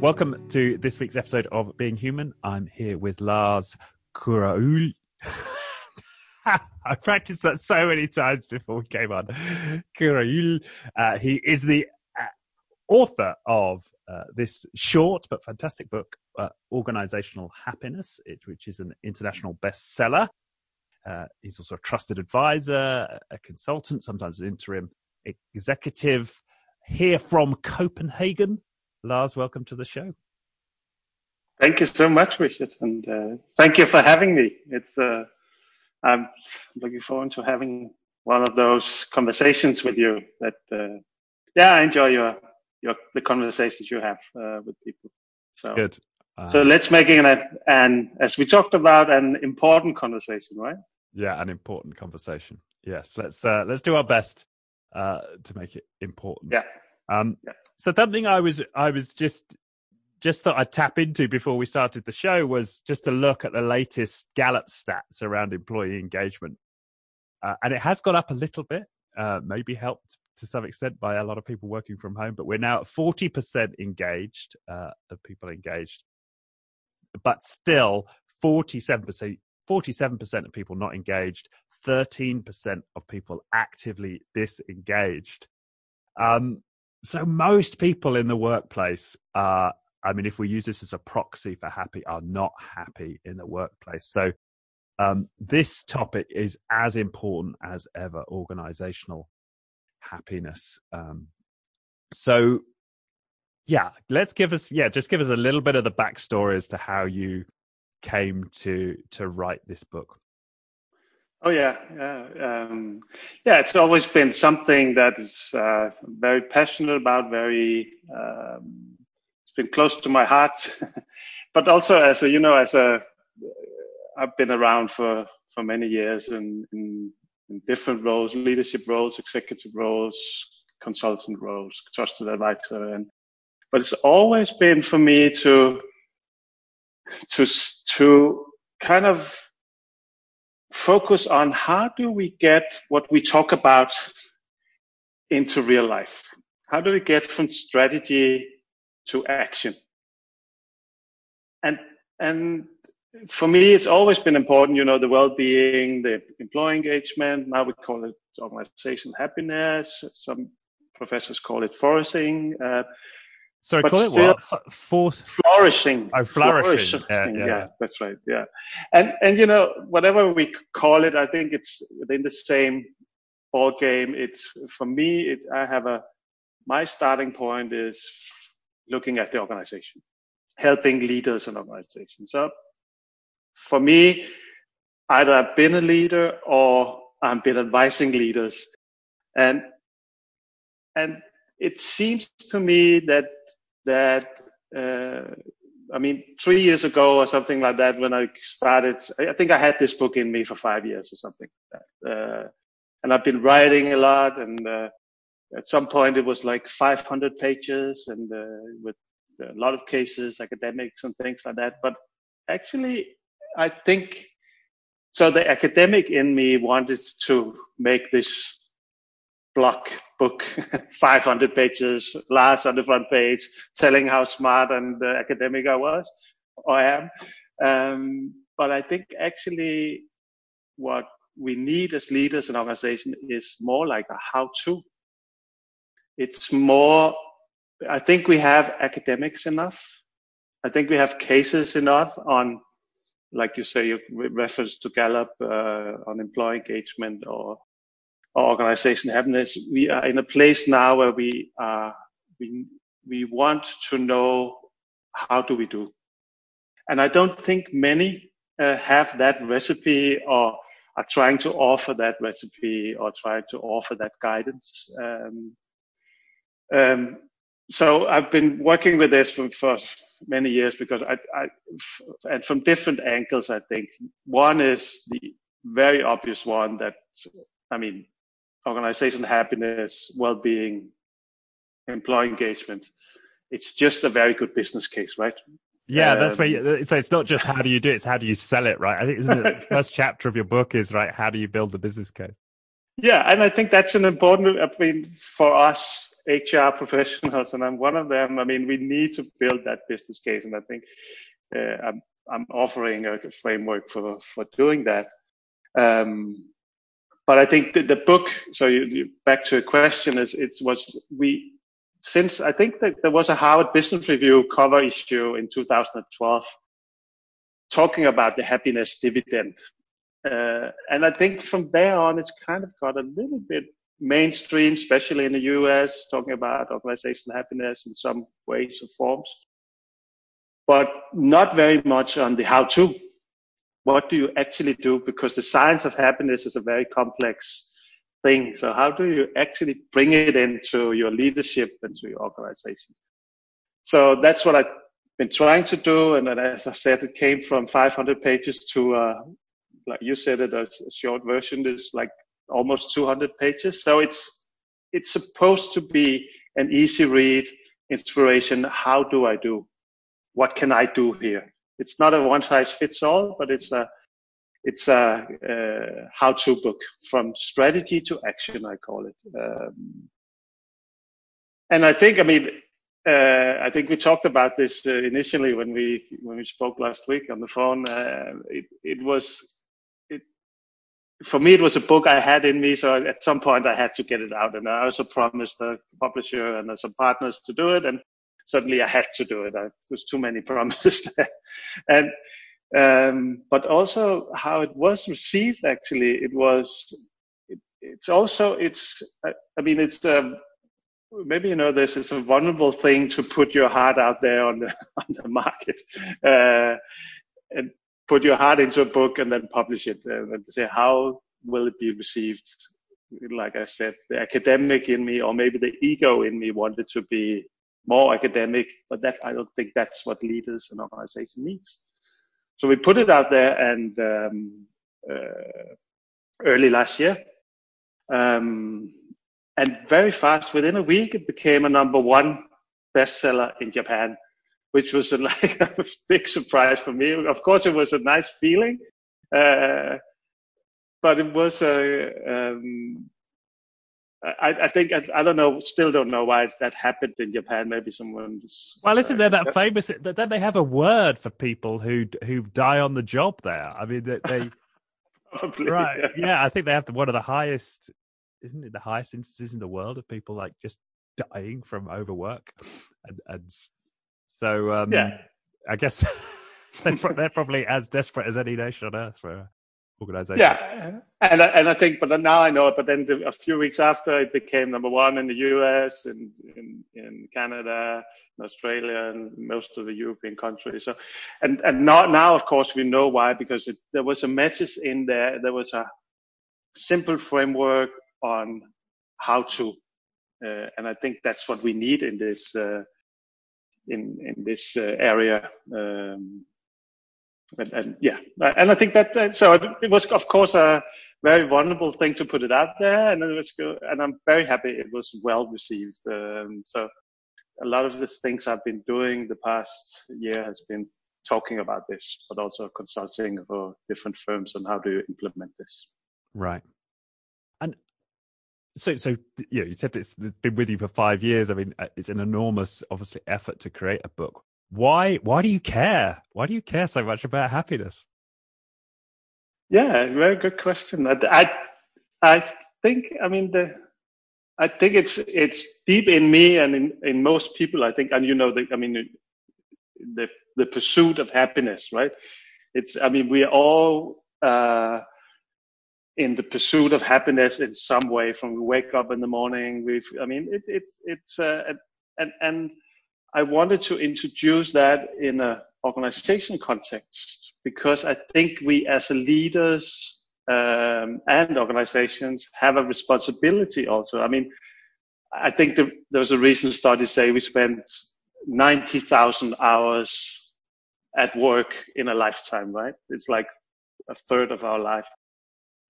Welcome to this week's episode of Being Human. I'm here with Lars Kuraul. I practiced that so many times before we came on. Kuraul. Uh, he is the uh, author of uh, this short but fantastic book, uh, Organizational Happiness, it, which is an international bestseller. Uh, he's also a trusted advisor, a consultant, sometimes an interim executive here from Copenhagen. Lars, welcome to the show. Thank you so much, Richard, and uh, thank you for having me. It's uh, I'm looking forward to having one of those conversations with you. That uh, yeah, I enjoy your your the conversations you have uh, with people. So good. so let's make it an, an as we talked about an important conversation, right? Yeah, an important conversation. Yes, let's uh, let's do our best uh, to make it important. Yeah. Um, yeah. So something I was I was just just thought I'd tap into before we started the show was just to look at the latest Gallup stats around employee engagement, uh, and it has gone up a little bit. Uh, maybe helped to some extent by a lot of people working from home, but we're now at forty percent engaged uh, of people engaged, but still forty-seven percent. 47% of people not engaged, 13% of people actively disengaged. Um, so most people in the workplace are, I mean, if we use this as a proxy for happy, are not happy in the workplace. So um, this topic is as important as ever, organizational happiness. Um, so yeah, let's give us, yeah, just give us a little bit of the backstory as to how you came to to write this book. Oh yeah, yeah, um, yeah. It's always been something that is uh, very passionate about. Very, um, it's been close to my heart. but also as a, you know, as a, I've been around for for many years in, in, in different roles, leadership roles, executive roles, consultant roles, trusted advisor, and but it's always been for me to to to kind of focus on how do we get what we talk about into real life? How do we get from strategy to action? And, and for me, it's always been important, you know, the well-being, the employee engagement. Now we call it organizational happiness. Some professors call it flourishing. Uh, Sorry, call it what? For- flourishing. Oh, flourishing. flourishing. Yeah, yeah. yeah, that's right. Yeah, and and you know whatever we call it, I think it's within the same ball game. It's for me. It I have a my starting point is looking at the organization, helping leaders and organizations. So for me, either I've been a leader or I've been advising leaders, and and it seems to me that that uh, I mean, three years ago or something like that, when I started, I think I had this book in me for five years or something. Like uh, and I've been writing a lot, and uh, at some point it was like 500 pages, and uh, with a lot of cases, academics and things like that. But actually, I think so. The academic in me wanted to make this block book, 500 pages, last on the front page, telling how smart and uh, academic I was, or I am. Um, but I think actually what we need as leaders in organization is more like a how-to. It's more, I think we have academics enough. I think we have cases enough on, like you say, you reference to Gallup uh, on employee engagement or organization happiness, we are in a place now where we are, we, we want to know how do we do. And I don't think many uh, have that recipe or are trying to offer that recipe or trying to offer that guidance. Um, um, so I've been working with this for, for many years because I, I, and from different angles, I think one is the very obvious one that, I mean, organization happiness, well-being, employee engagement. It's just a very good business case, right? Yeah, um, that's where. You, so it's not just how do you do it; it's how do you sell it, right? I think isn't it, the first chapter of your book is right. How do you build the business case? Yeah, and I think that's an important. I mean, for us HR professionals, and I'm one of them. I mean, we need to build that business case, and I think uh, I'm, I'm offering a framework for for doing that. Um, but I think the, the book. So you, you, back to a question is it was we since I think that there was a Harvard Business Review cover issue in 2012 talking about the happiness dividend. Uh, and I think from there on, it's kind of got a little bit mainstream, especially in the US, talking about organizational happiness in some ways or forms, but not very much on the how to. What do you actually do? Because the science of happiness is a very complex thing. So how do you actually bring it into your leadership and to your organization? So that's what I've been trying to do. And as I said, it came from 500 pages to, uh, like you said it, a, a short version is like almost 200 pages. So it's, it's supposed to be an easy read, inspiration. How do I do? What can I do here? It's not a one size fits all, but it's a, it's a, a how-to book from strategy to action, I call it. Um, and I think, I mean, uh, I think we talked about this uh, initially when we when we spoke last week on the phone. Uh, it, it was it for me. It was a book I had in me, so at some point I had to get it out, and I also promised the publisher and some partners to do it, and suddenly I had to do it. I, there's too many promises there, and um, but also how it was received. Actually, it was. It, it's also it's. I, I mean, it's. Um, maybe you know this is a vulnerable thing to put your heart out there on the on the market uh, and put your heart into a book and then publish it uh, and say how will it be received like i said the academic in me or maybe the ego in me wanted to be more academic but that i don't think that's what leaders and organization needs so we put it out there and um, uh, early last year. Um, and very fast, within a week, it became a number one bestseller in Japan, which was a, like a big surprise for me. Of course, it was a nice feeling, uh, but it was a um, I, I, think I, I, don't know, still don't know why that happened in Japan. Maybe someone just. Well, isn't there that famous? Don't they have a word for people who who die on the job there? I mean, that they Probably, right? Yeah. yeah. I think they have one of the highest, isn't it? The highest instances in the world of people like just dying from overwork, and and so um, yeah, I guess they're, they're probably as desperate as any nation on earth for organization. Yeah, and I, and I think, but now I know it. But then the, a few weeks after, it became number one in the U.S. and in, in Canada, Australia, and most of the European countries. So, and and now now of course we know why because it, there was a message in there. There was a simple framework on how to, uh, and I think that's what we need in this. Uh, in in this uh, area um, and, and, yeah, and I think that so it was of course a very vulnerable thing to put it out there, and it was good, and I'm very happy it was well received. Um, so a lot of the things I've been doing the past year has been talking about this, but also consulting for different firms on how to implement this. Right. And so, so you know, you said it's been with you for five years. I mean, uh, it's an enormous, obviously, effort to create a book why why do you care? Why do you care so much about happiness? Yeah, very good question. I, I, I think I mean the I think it's it's deep in me and in, in most people. I think, and you know, the, I mean, the the pursuit of happiness, right? It's I mean, we are all uh, in the pursuit of happiness in some way. From we wake up in the morning, we've I mean, it, it's it's uh, and and I wanted to introduce that in an organization context because I think we as leaders um, and organizations have a responsibility also. I mean, I think the, there was a recent study say we spend 90,000 hours at work in a lifetime, right? It's like a third of our life.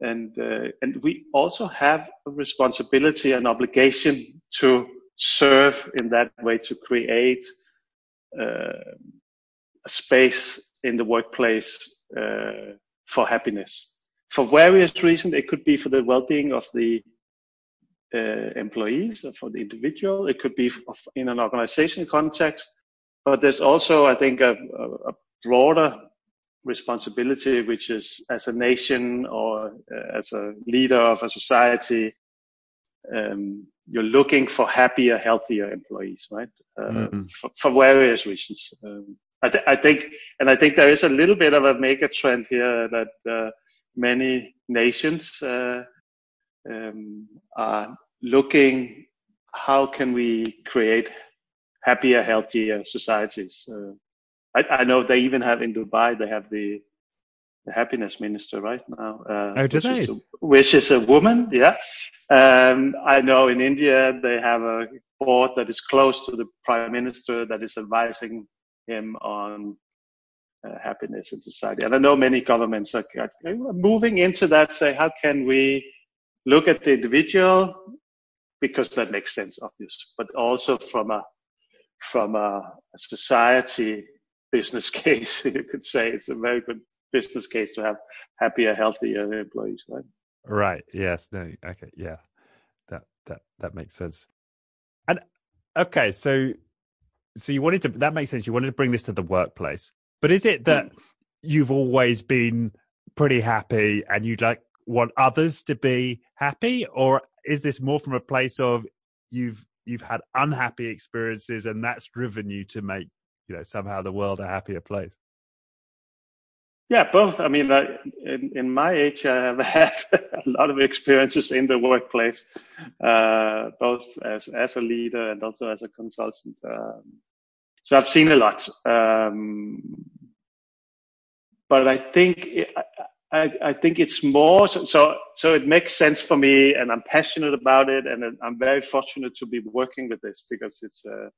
And, uh, and we also have a responsibility and obligation to serve in that way to create uh, a space in the workplace uh, for happiness. For various reasons, it could be for the well-being of the uh, employees or for the individual. It could be in an organization context, but there's also, I think, a, a broader responsibility, which is as a nation or uh, as a leader of a society, um, you're looking for happier, healthier employees, right? Uh, mm-hmm. for, for, various reasons. Um, I, th- I, think, and I think there is a little bit of a mega trend here that uh, many nations uh, um, are looking how can we create happier, healthier societies. Uh, I, I, know they even have in Dubai, they have the, the happiness minister right now. Uh, oh, do they? Is a, which is a woman, yeah. Um, I know in India they have a board that is close to the prime minister that is advising him on uh, happiness in society. And I know many governments are, are moving into that, say, how can we look at the individual because that makes sense, obvious, but also from a from a society business case, you could say it's a very good business case to have happier, healthier employees, right? Right. Yes. No. Okay. Yeah. That that that makes sense. And okay, so so you wanted to that makes sense. You wanted to bring this to the workplace, but is it that mm. you've always been pretty happy and you'd like want others to be happy, or is this more from a place of you've you've had unhappy experiences and that's driven you to make you know somehow the world a happier place yeah both. I mean I, in, in my age i have had a lot of experiences in the workplace uh, both as as a leader and also as a consultant. Um, so i've seen a lot. Um, but i think I, I, think it's more so, so, so it makes sense for me and I'm passionate about it and I'm very fortunate to be working with this because it's uh,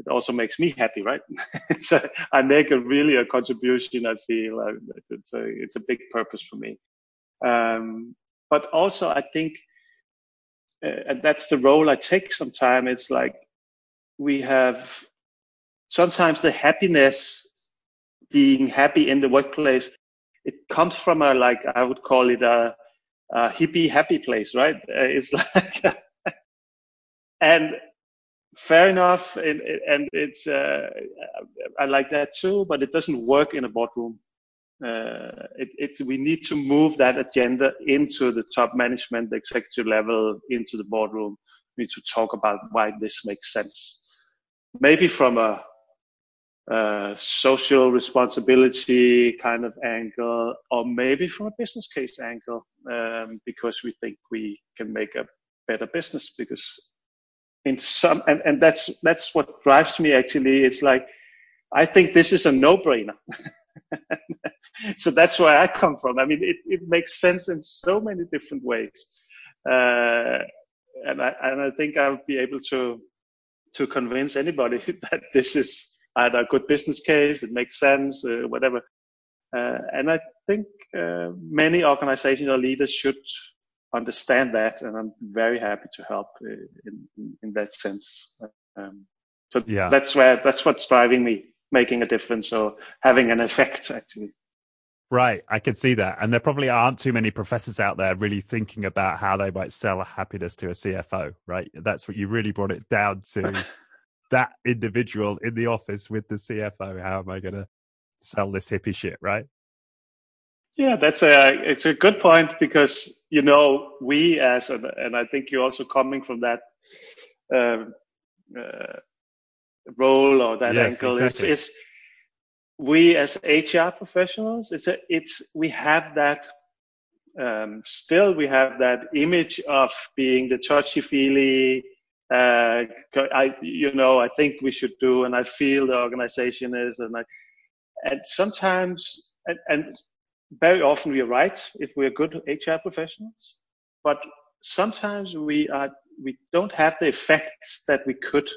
it also makes me happy right so I make a really a contribution I feel uh, it's a it's a big purpose for me um, but also I think uh, and that's the role I take sometimes it's like we have sometimes the happiness being happy in the workplace it comes from a like I would call it a, a hippie happy place, right? Uh, it's like, and fair enough, and, it's uh, I like that too, but it doesn't work in a boardroom. Uh, it, it's we need to move that agenda into the top management, the executive level, into the boardroom. We need to talk about why this makes sense. Maybe from a uh, social responsibility kind of angle, or maybe from a business case angle, um, because we think we can make a better business. Because in some, and, and that's that's what drives me actually. It's like I think this is a no-brainer. so that's where I come from. I mean, it, it makes sense in so many different ways, uh, and I and I think I'll be able to to convince anybody that this is either a good business case, it makes sense, uh, whatever. Uh, and I think uh, many organizations or leaders should understand that, and I'm very happy to help uh, in, in, in that sense. Um, so yeah. that's where that's what's driving me, making a difference or having an effect actually. Right, I can see that. And there probably aren't too many professors out there really thinking about how they might sell happiness to a CFO, right? That's what you really brought it down to that individual in the office with the CFO. How am I going to sell this hippie shit, right? Yeah, that's a it's a good point because you know we as and and I think you're also coming from that um, uh, role or that yes, angle. Exactly. It's, it's we as HR professionals. It's a it's we have that um, still we have that image of being the touchy feely uh, I, you know, I think we should do, and I feel the organization is, and I, and sometimes, and, and very often we are right if we're good HR professionals, but sometimes we are, we don't have the effects that we could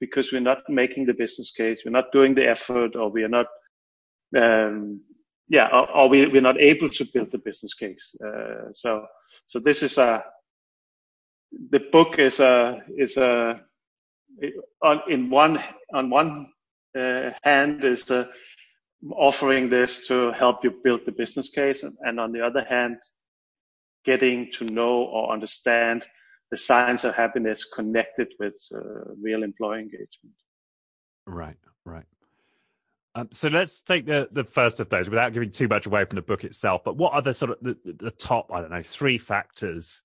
because we're not making the business case, we're not doing the effort, or we are not, um, yeah, or, or we, we're not able to build the business case. Uh, so, so this is a, the book is a is a on in one on one uh, hand is uh, offering this to help you build the business case, and, and on the other hand, getting to know or understand the science of happiness connected with uh, real employee engagement. Right, right. Um, so let's take the, the first of those without giving too much away from the book itself. But what are the sort of the, the top, I don't know, three factors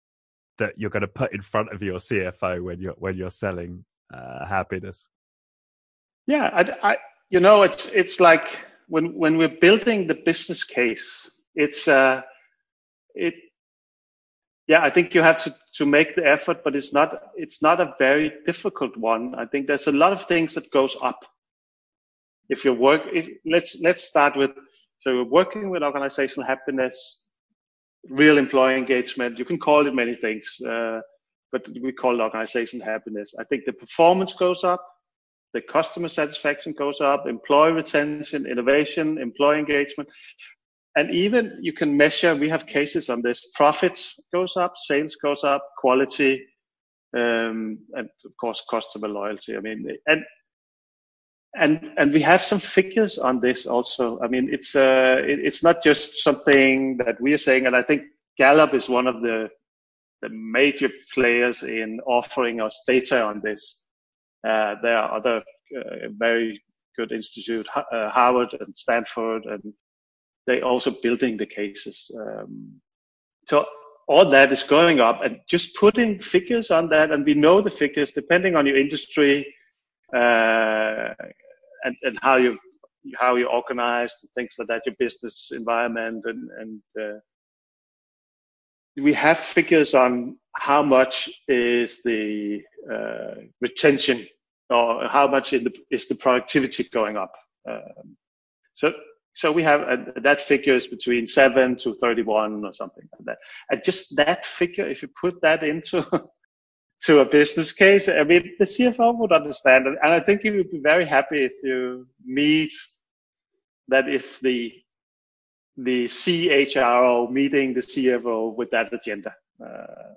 that you're going to put in front of your CFO when you're when you're selling uh, happiness? Yeah, I, I, you know, it's it's like when when we're building the business case, it's uh, it, yeah, I think you have to to make the effort, but it's not it's not a very difficult one. I think there's a lot of things that goes up. If you work, if, let's let's start with so you're working with organizational happiness, real employee engagement. You can call it many things, uh, but we call it organizational happiness. I think the performance goes up the customer satisfaction goes up, employee retention, innovation, employee engagement. And even you can measure, we have cases on this, profits goes up, sales goes up, quality, um, and of course customer loyalty. I mean, and and and we have some figures on this also. I mean, it's uh, it, it's not just something that we are saying, and I think Gallup is one of the the major players in offering us data on this. Uh, there are other uh, very good institutes, uh, Harvard and Stanford, and they also building the cases. Um, so all that is going up, and just putting figures on that, and we know the figures depending on your industry uh, and and how you how you organize and things like that, your business environment, and and uh, we have figures on how much is the uh, retention or how much the, is the productivity going up. Um, so so we have uh, that figure is between seven to 31 or something like that. And just that figure, if you put that into to a business case, I mean, the CFO would understand it. And I think he would be very happy if you meet that if the the CHRO meeting the CFO with that agenda. Uh,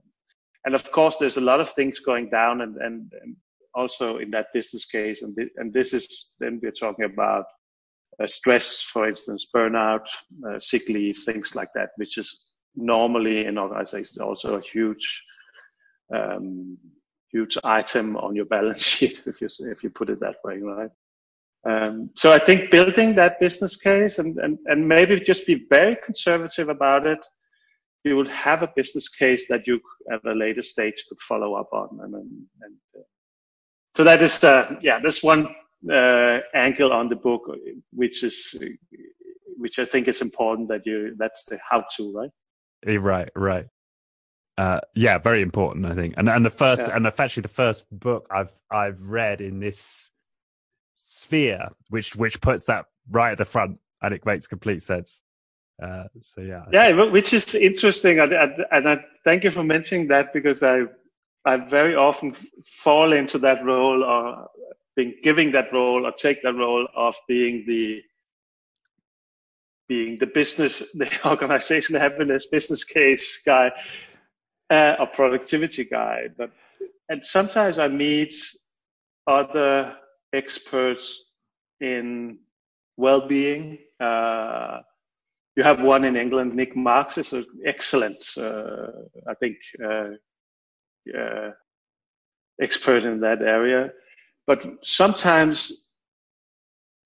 and of course, there's a lot of things going down, and, and, and also in that business case. And, and this is then we're talking about uh, stress, for instance, burnout, uh, sick leave, things like that, which is normally in organizations also a huge, um, huge item on your balance sheet, if you if you put it that way, right? Um, so I think building that business case and, and, and maybe just be very conservative about it, you would have a business case that you at a later stage could follow up on. And, and, and uh, so that is, uh, yeah, this one uh, angle on the book, which is, which I think is important that you, that's the how to, right? Right, right. Uh, yeah, very important, I think. And and the first, yeah. and actually the first book I've I've read in this sphere, which which puts that right at the front, and it makes complete sense. Uh, so yeah, yeah, which is interesting, and, and I thank you for mentioning that because I I very often fall into that role or being giving that role or take that role of being the being the business, the organization happiness business case guy, uh, or productivity guy. But and sometimes I meet other experts in well-being. Uh, you have one in England, Nick Marks, is an excellent, uh, I think, uh, uh, expert in that area. But sometimes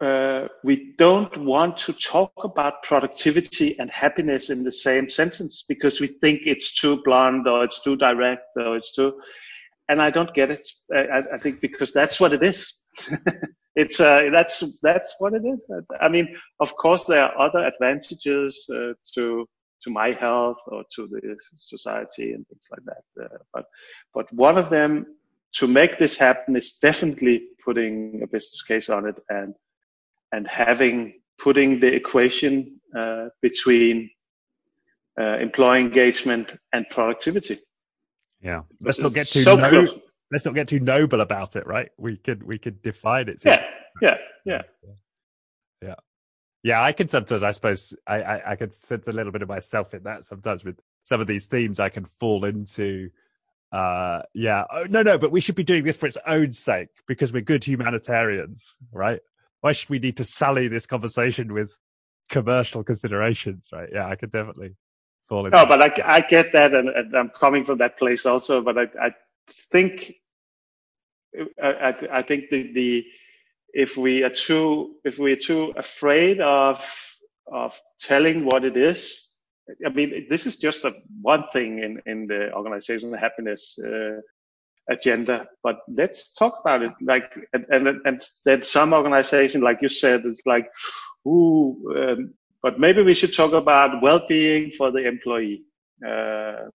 uh, we don't want to talk about productivity and happiness in the same sentence because we think it's too blunt or it's too direct or it's too and I don't get it. I, I think because that's what it is. it's uh, that's that's what it is. I mean, of course, there are other advantages uh, to to my health or to the society and things like that. Uh, but but one of them to make this happen is definitely putting a business case on it and and having putting the equation uh, between uh, employee engagement and productivity. Yeah, let's not get too so no- let's not get too noble about it, right? We could we could define it. Yeah, yeah, yeah, yeah. Yeah, I can sometimes. I suppose I, I I can sense a little bit of myself in that sometimes with some of these themes. I can fall into. Uh, yeah, oh, no, no, but we should be doing this for its own sake because we're good humanitarians, right? Why should we need to sally this conversation with commercial considerations, right? Yeah, I could definitely falling. No, but I, I get that, and, and, I'm coming from that place also. But I, I think, I, I think the, the if we are too if we're too afraid of of telling what it is, I mean, this is just a one thing in in the organizational happiness uh, agenda. But let's talk about it. Like, and and, and then some organization, like you said, it's like, ooh, um, but maybe we should talk about well-being for the employee. Uh,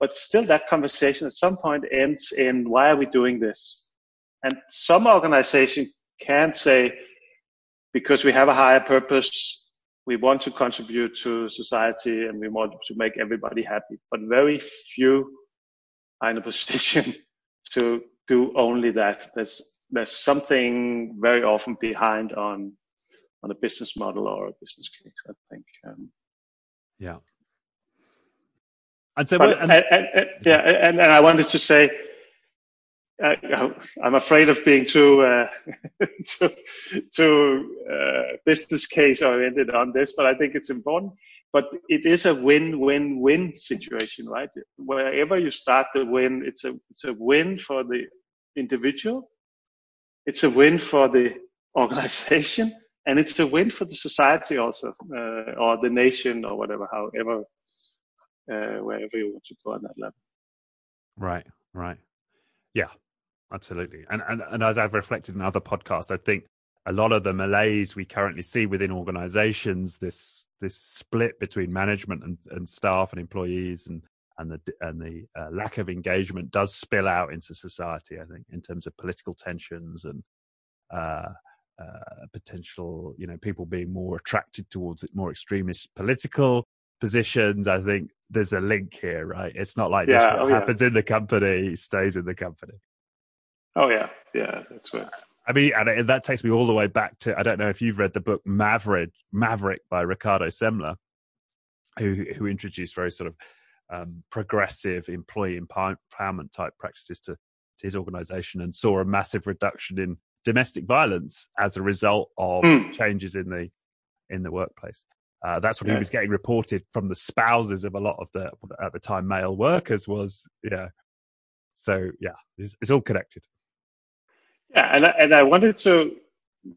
but still, that conversation at some point ends in why are we doing this? And some organization can say because we have a higher purpose, we want to contribute to society and we want to make everybody happy. But very few are in a position to do only that. There's there's something very often behind on on a business model or a business case. I think. Um, yeah. But, and, and, and, yeah, and, and I wanted to say, uh, I'm afraid of being too uh, too, too uh, business case oriented on this, but I think it's important. But it is a win-win-win situation, right? Wherever you start the win, it's a it's a win for the individual, it's a win for the organization, and it's a win for the society also, uh, or the nation, or whatever, however, uh, wherever you want to go on that level. Right, right. Yeah, absolutely. And, and and as I've reflected in other podcasts, I think a lot of the malaise we currently see within organizations, this this split between management and, and staff and employees and and the and the uh, lack of engagement does spill out into society. I think in terms of political tensions and uh, uh, potential, you know, people being more attracted towards more extremist political positions. I think there's a link here, right? It's not like yeah, this, what oh, happens yeah. in the company stays in the company. Oh yeah, yeah, that's right. I mean, and that takes me all the way back to I don't know if you've read the book Maverick, Maverick by Ricardo Semler, who who introduced very sort of um, progressive employee empowerment type practices to, to his organization and saw a massive reduction in domestic violence as a result of mm. changes in the in the workplace. Uh, that's what yeah. he was getting reported from the spouses of a lot of the at the time male workers was yeah. So yeah, it's, it's all connected. Yeah, and I, and I wanted to,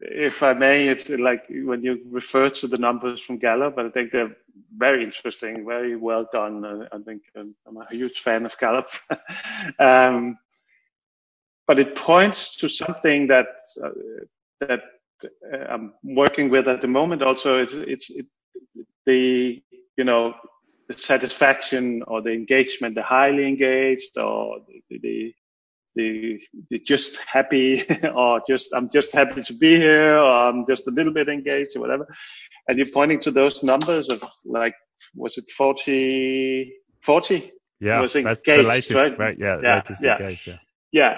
if I may, it's like when you refer to the numbers from Gallup, I think they're very interesting, very well done. I think um, I'm a huge fan of Gallup. um, but it points to something that uh, that uh, I'm working with at the moment. Also, it's it's it, the you know the satisfaction or the engagement, the highly engaged or the, the the, the just happy or just I'm just happy to be here or I'm just a little bit engaged or whatever. And you're pointing to those numbers of like was it 40 40 yeah was engaged, that's the latest right, right? Yeah, yeah, yeah. Engaged, yeah. Yeah.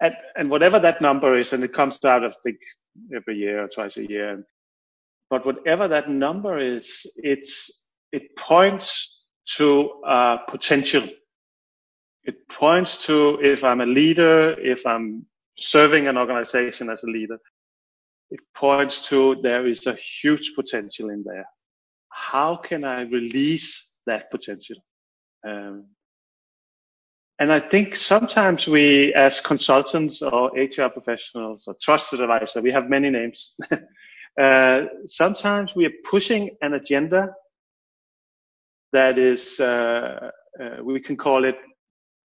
And and whatever that number is and it comes out I think every year or twice a year but whatever that number is it's it points to uh, potential it points to if I'm a leader, if I'm serving an organization as a leader, it points to there is a huge potential in there. How can I release that potential? Um, and I think sometimes we, as consultants or HR professionals or trusted advisor, we have many names. uh, sometimes we are pushing an agenda that is, uh, uh, we can call it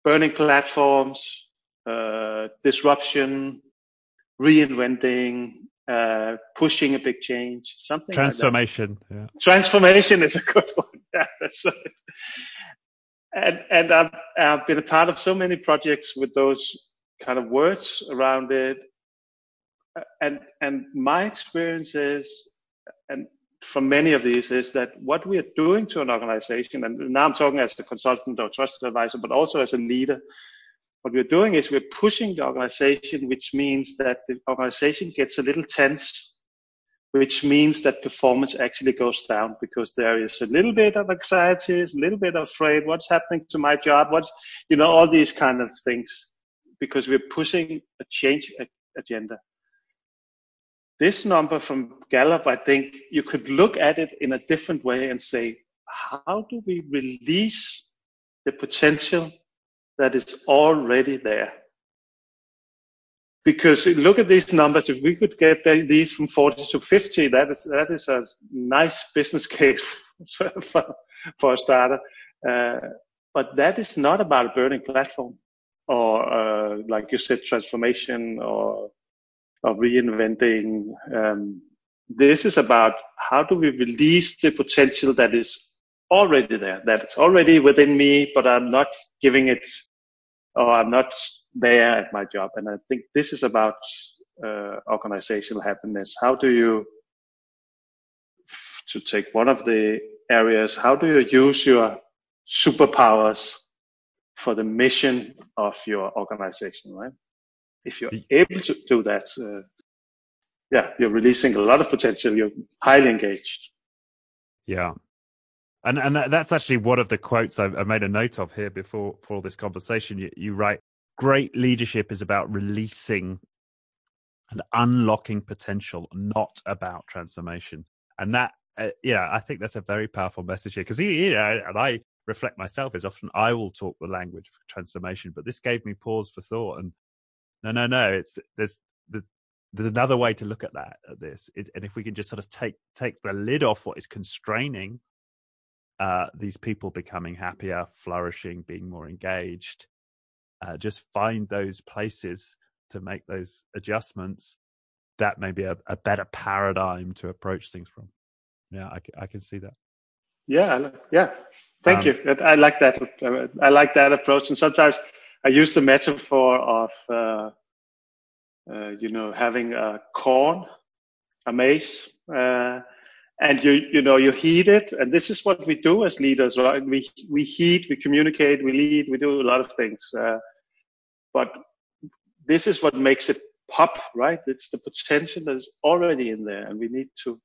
burning platforms, uh, disruption, reinventing, uh, pushing a big change, something transformation. Like yeah. Transformation is a good one. Yeah, that's right. And and I've, I've been a part of so many projects with those kind of words around it. And and my experience is, and from many of these is that what we are doing to an organization, and now I'm talking as a consultant or trusted advisor, but also as a leader, what we're doing is we're pushing the organization, which means that the organization gets a little tense, which means that performance actually goes down because there is a little bit of anxiety, a little bit of afraid, what's happening to my job, what's, you know, all these kind of things, because we're pushing a change agenda this number from Gallup, I think you could look at it in a different way and say, how do we release the potential that is already there? Because look at these numbers. If we could get these from 40 to 50, that is that is a nice business case for, for a starter. Uh, but that is not about a burning platform or, uh, like you said, transformation or, or reinventing. Um, this is about how do we release the potential that is already there, that's already within me, but I'm not giving it or I'm not there at my job. And I think this is about uh, organizational happiness. How do you, to take one of the areas, how do you use your superpowers for the mission of your organization, right? If you're able to do that, uh, yeah, you're releasing a lot of potential. You're highly engaged. Yeah. And and that's actually one of the quotes I, I made a note of here before for this conversation. You, you write, "Great leadership is about releasing and unlocking potential, not about transformation." And that, uh, yeah, I think that's a very powerful message here because you know, and I reflect myself is often I will talk the language of transformation, but this gave me pause for thought. And no, no, no, it's there's the, there's another way to look at that at this, and if we can just sort of take take the lid off what is constraining uh, these people becoming happier, flourishing, being more engaged. Uh, just find those places to make those adjustments. That may be a, a better paradigm to approach things from. Yeah, I, I can see that. Yeah, yeah. Thank um, you. I like that. I like that approach. And sometimes I use the metaphor of, uh, uh, you know, having a corn, a maize, uh, and you you know you heat it. And this is what we do as leaders right? We we heat we communicate we lead we do a lot of things uh, but this is what makes it pop right? It's the potential that is already in there and we need to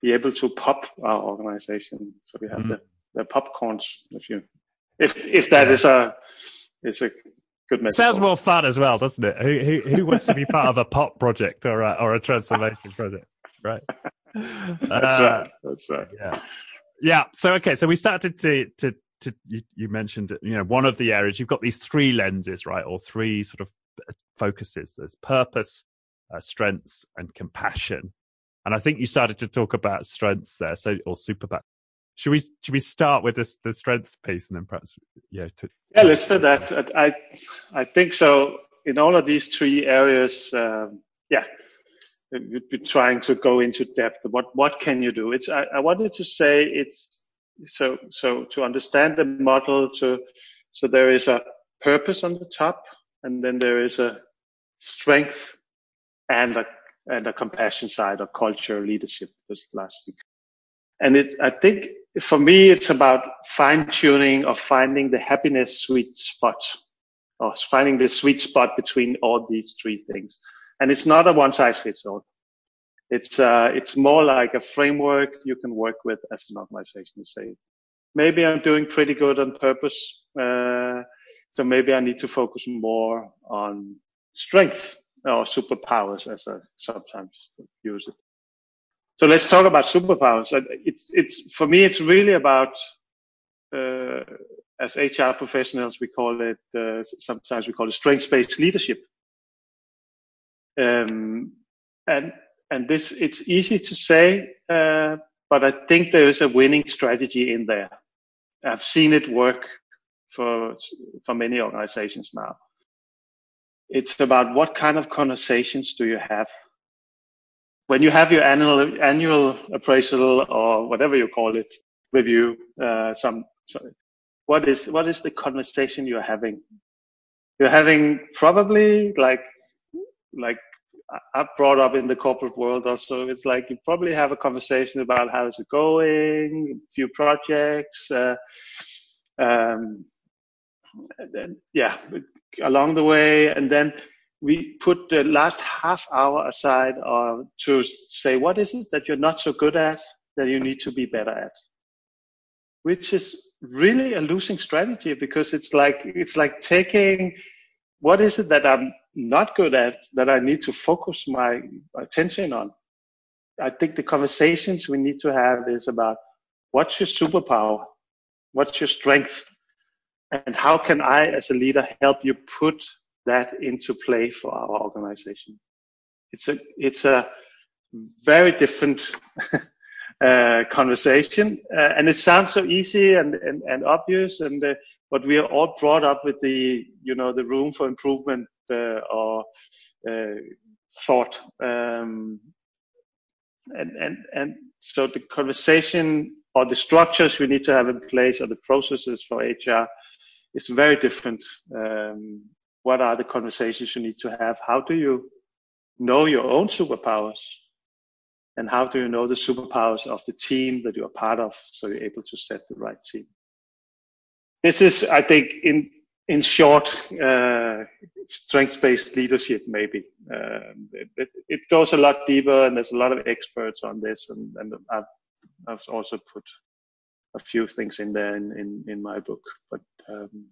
be able to pop our organization. So we have mm. the, the popcorns if you if if that is a is a good message sounds more fun as well doesn't it who, who, who wants to be part of a pop project or a, or a transformation project right that's uh, right. That's right. Yeah. Yeah. So okay. So we started to to to you, you mentioned you know one of the areas you've got these three lenses right or three sort of uh, focuses. There's purpose, uh, strengths, and compassion. And I think you started to talk about strengths there. So or superpower. Should we should we start with this the strengths piece and then perhaps yeah to, yeah let's do that. I I think so. In all of these three areas, um, yeah, you'd be trying to go into depth. What what can you do? It's I, I wanted to say it's so so to understand the model to so there is a purpose on the top and then there is a strength and a and a compassion side of culture leadership this last thing and it i think for me it's about fine tuning or finding the happiness sweet spot or finding the sweet spot between all these three things and it's not a one size fits all. It's uh, it's more like a framework you can work with as an organization to say, maybe I'm doing pretty good on purpose, uh, so maybe I need to focus more on strength or superpowers, as I sometimes use it. So let's talk about superpowers. It's it's for me, it's really about uh, as HR professionals, we call it uh, sometimes we call it strengths-based leadership. Um, and and this it's easy to say, uh, but I think there is a winning strategy in there. I've seen it work for for many organizations now. It's about what kind of conversations do you have when you have your annual annual appraisal or whatever you call it review. Uh, some, what is what is the conversation you're having? You're having probably like like I'm brought up in the corporate world also. It's like you probably have a conversation about how is it going, a few projects, uh, um, then, yeah, along the way, and then we put the last half hour aside uh, to say what is it that you're not so good at that you need to be better at, which is really a losing strategy because it's like it's like taking what is it that I'm not good at that I need to focus my attention on? I think the conversations we need to have is about what's your superpower? What's your strength? And how can I, as a leader, help you put that into play for our organization? It's a, it's a very different uh, conversation. Uh, and it sounds so easy and, and, and obvious. And, uh, but we are all brought up with the, you know, the room for improvement, uh, or, uh, thought. Um, and, and, and so the conversation or the structures we need to have in place or the processes for HR is very different. Um, what are the conversations you need to have? How do you know your own superpowers? And how do you know the superpowers of the team that you are part of so you're able to set the right team? This is, I think, in in short, uh, strengths-based leadership, maybe. Uh, it, it, goes a lot deeper, and there's a lot of experts on this, and, and I've, I've, also put a few things in there in, in, in my book. But um,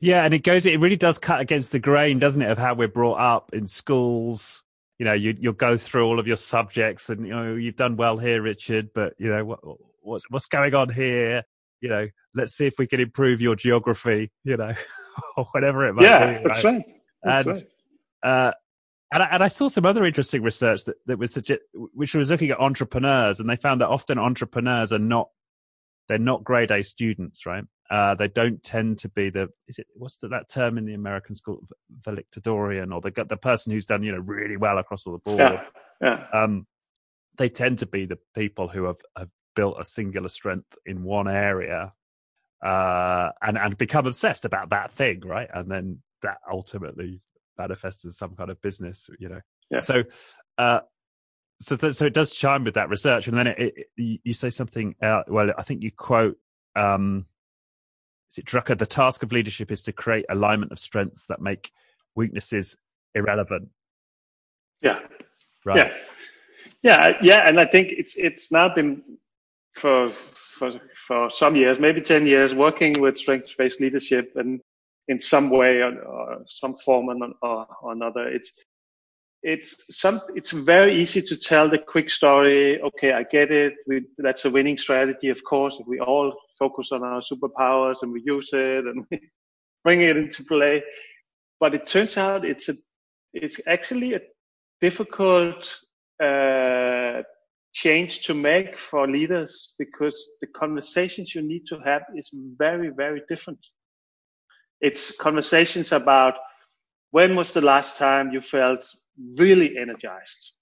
yeah, and it goes, it really does cut against the grain, doesn't it, of how we're brought up in schools. You know, you, you'll go through all of your subjects, and you know you've done well here, Richard, but you know what, what's what's going on here? you know, let's see if we can improve your geography, you know, or whatever it might yeah, be. That's right. That's and, right. Uh, and I, and I, saw some other interesting research that, that was suggest, which was looking at entrepreneurs, and they found that often entrepreneurs are not they're not grade A students, right? Uh, they don't tend to be the is it what's the, that term in the American school valedictorian or the the person who's done you know really well across all the board. Yeah. yeah. Um, they tend to be the people who have, have built a singular strength in one area uh, and and become obsessed about that thing, right? And then that ultimately manifests as some kind of business, you know. Yeah. So, uh, so th- so it does chime with that research, and then it, it, you say something. Uh, well, I think you quote. Um, is it Drucker? The task of leadership is to create alignment of strengths that make weaknesses irrelevant. Yeah. Right. Yeah. Yeah. Yeah. And I think it's it's now been for for for some years, maybe ten years, working with strength-based leadership and in some way or, or some form or, or, or, another. It's it's some it's very easy to tell the quick story. Okay, I get it. We, that's a winning strategy, of course. If we all focus on our superpowers and we use it and we bring it into play. But it turns out it's a it's actually a difficult uh, change to make for leaders because the conversations you need to have is very, very different. It's conversations about when was the last time you felt really energized?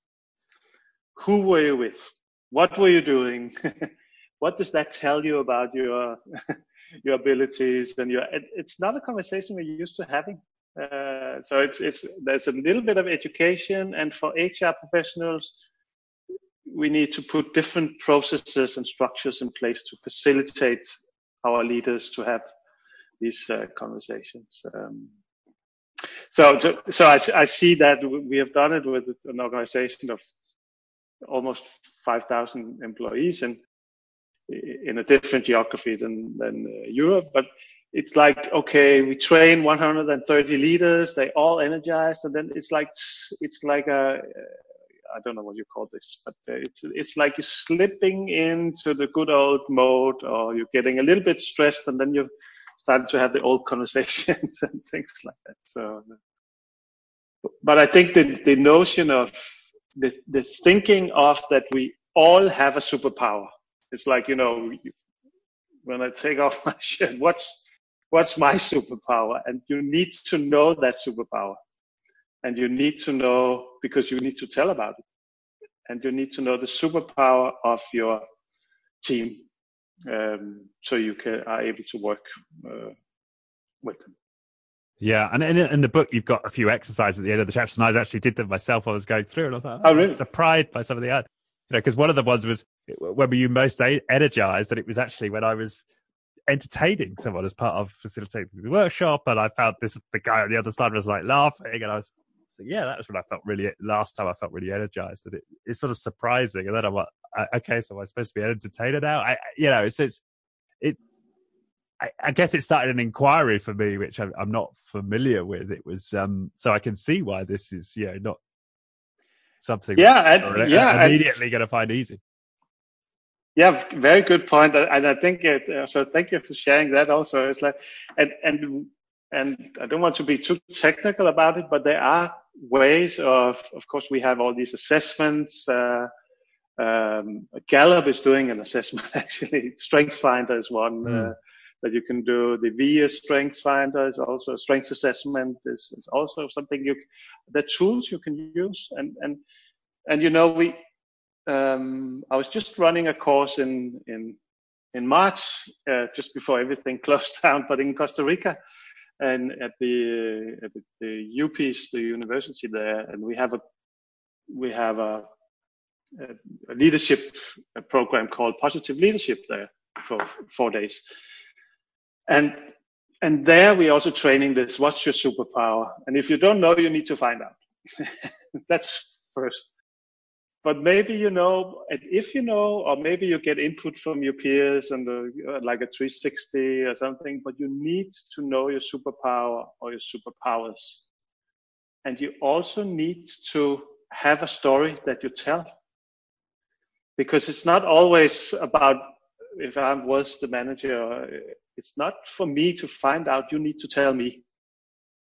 Who were you with? What were you doing? what does that tell you about your your abilities and your? It, it's not a conversation we're used to having. Uh, so it's it's there's a little bit of education, and for HR professionals, we need to put different processes and structures in place to facilitate our leaders to have these uh, conversations. Um, so, so, I, I, see that we have done it with an organization of almost 5,000 employees and in a different geography than, than uh, Europe, but it's like, okay, we train 130 leaders, they all energized, and then it's like, it's like a, I don't know what you call this, but uh, it's it's like you're slipping into the good old mode, or you're getting a little bit stressed, and then you're starting to have the old conversations and things like that. So, but I think the the notion of the the thinking of that we all have a superpower. It's like you know, when I take off my shirt, what's what's my superpower? And you need to know that superpower and you need to know because you need to tell about it and you need to know the superpower of your team um, so you can are able to work uh, with them yeah, and in, in, the book you've got a few exercises at the end of the chapter, and I actually did them myself. I was going through, and I was like, "Oh, oh really?" Surprised by some of the, you know, because one of the ones was when were you most energized, and it was actually when I was entertaining someone as part of facilitating the workshop, and I found this the guy on the other side was like laughing, and I was so yeah, that was when I felt really last time I felt really energized, and it, it's sort of surprising. And then I'm like, okay, so am I supposed to be an entertainer now? I, you know, so it's it. I, I guess it started an inquiry for me, which I'm, I'm not familiar with. It was um, so I can see why this is, you know, not something. Yeah, and, yeah, immediately going to find easy. Yeah, very good point, and I think it. Uh, so thank you for sharing that. Also, it's like, and and and I don't want to be too technical about it, but there are ways of. Of course, we have all these assessments. Uh, um, Gallup is doing an assessment actually. Strength Finder is one. Mm. Uh, that you can do. The VIA Strength Finder is also a strength assessment. Is, is also something you, the tools you can use. And and and you know we, um, I was just running a course in in in March, uh, just before everything closed down, but in Costa Rica, and at the at the, the UPeace, the university there, and we have a we have a, a leadership program called Positive Leadership there for four days. And and there we're also training this what's your superpower? And if you don't know you need to find out. That's first. But maybe you know if you know or maybe you get input from your peers and uh, like a 360 or something but you need to know your superpower or your superpowers. And you also need to have a story that you tell because it's not always about if I was the manager it's not for me to find out. You need to tell me.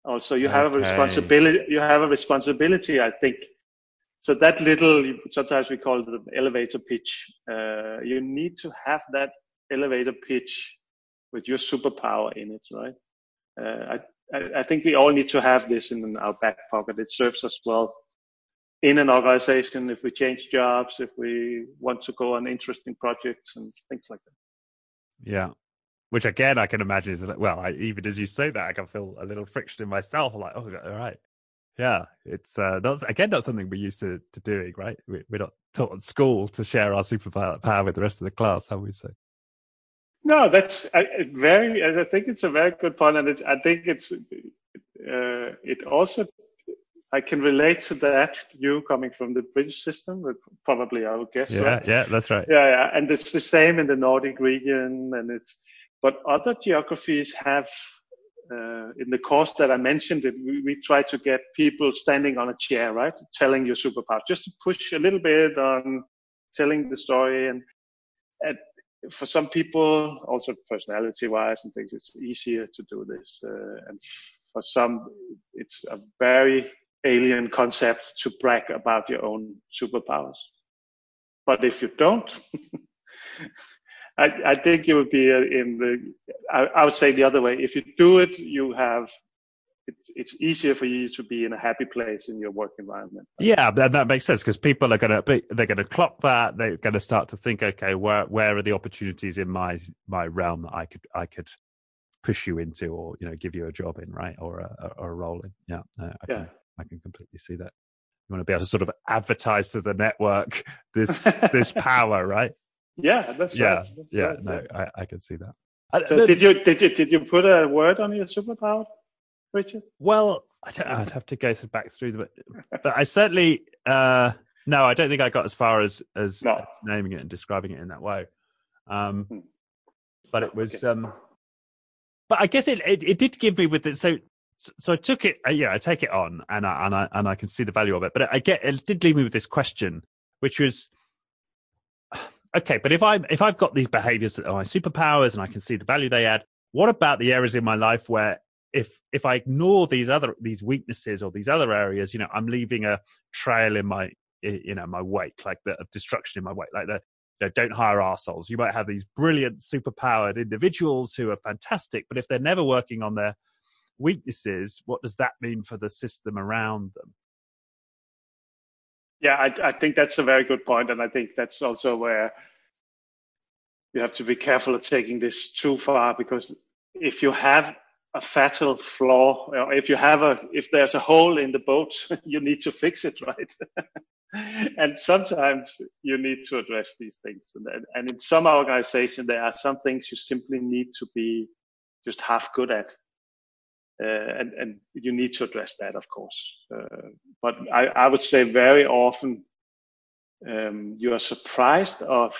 Also, you have a responsibility. You have a responsibility, I think. So that little, sometimes we call it the elevator pitch. Uh, you need to have that elevator pitch with your superpower in it, right? Uh, I, I think we all need to have this in our back pocket. It serves us well in an organization if we change jobs, if we want to go on interesting projects and things like that. Yeah, which again I can imagine is like, well, I, even as you say that, I can feel a little friction in myself. I'm like, oh, all right, yeah, it's uh, not again not something we're used to, to doing, right? We, are not taught at school to share our superpower power with the rest of the class, how we say. No, that's very. I think it's a very good point, and it's. I think it's. Uh, it also. I can relate to that. You coming from the British system, probably I would guess. Yeah, right? yeah, that's right. Yeah, yeah, and it's the same in the Nordic region, and it's but other geographies have, uh, in the course that I mentioned, it, we, we, try to get people standing on a chair, right? Telling your superpower, just to push a little bit on telling the story. And, and for some people, also personality wise and things, it's easier to do this. Uh, and for some, it's a very alien concept to brag about your own superpowers. But if you don't, I, I think you would be in the, I, I, would say the other way. If you do it, you have, it's, it's easier for you to be in a happy place in your work environment. Yeah, that, that makes sense because people are going to be, they're going to clock that. They're going to start to think, okay, where, where are the opportunities in my, my realm that I could, I could push you into or, you know, give you a job in, right. Or a, or a role in. Yeah. I, yeah. I can completely see that. You want to be able to sort of advertise to the network this, this power, right? Yeah, that's yeah, right. That's yeah. Right. No, I, I can see that. So did you did you did you put a word on your superpower, Richard? Well, I would have to go back through the, but I certainly uh, no, I don't think I got as far as as no. naming it and describing it in that way. Um, hmm. but it was, okay. um, but I guess it, it, it did give me with it. So so I took it, uh, yeah, I take it on, and I and I and I can see the value of it. But I get it did leave me with this question, which was okay, but if I if I've got these behaviors that are my superpowers and I can see the value they add, what about the areas in my life where if if I ignore these other these weaknesses or these other areas, you know, I'm leaving a trail in my you know my wake, like the of destruction in my wake, like the you know, don't hire assholes. You might have these brilliant, superpowered individuals who are fantastic, but if they're never working on their weaknesses, what does that mean for the system around them? Yeah, I, I think that's a very good point, and I think that's also where you have to be careful of taking this too far because if you have a fatal flaw, if you have a, if there's a hole in the boat, you need to fix it, right? and sometimes you need to address these things. And, and in some organizations, there are some things you simply need to be just half good at. Uh, and, and you need to address that, of course. Uh, but I, I would say very often um, you are surprised of.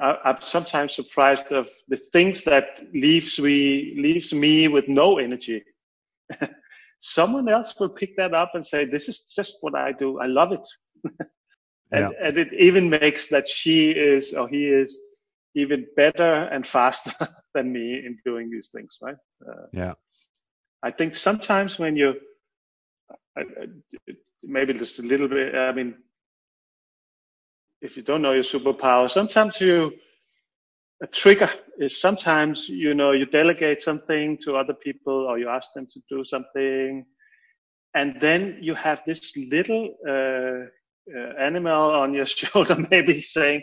I, I'm sometimes surprised of the things that leaves me leaves me with no energy. Someone else will pick that up and say, "This is just what I do. I love it." and, yeah. and it even makes that she is or he is even better and faster than me in doing these things, right? Uh, yeah. I think sometimes when you, maybe just a little bit, I mean, if you don't know your superpower, sometimes you, a trigger is sometimes, you know, you delegate something to other people or you ask them to do something. And then you have this little uh, uh, animal on your shoulder, maybe saying,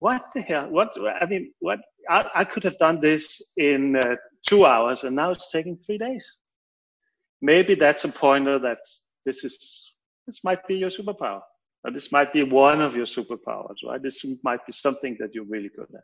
what the hell? What, I mean, what, I, I could have done this in uh, two hours and now it's taking three days. Maybe that's a pointer that this is, this might be your superpower. Or this might be one of your superpowers, right? This might be something that you're really good at.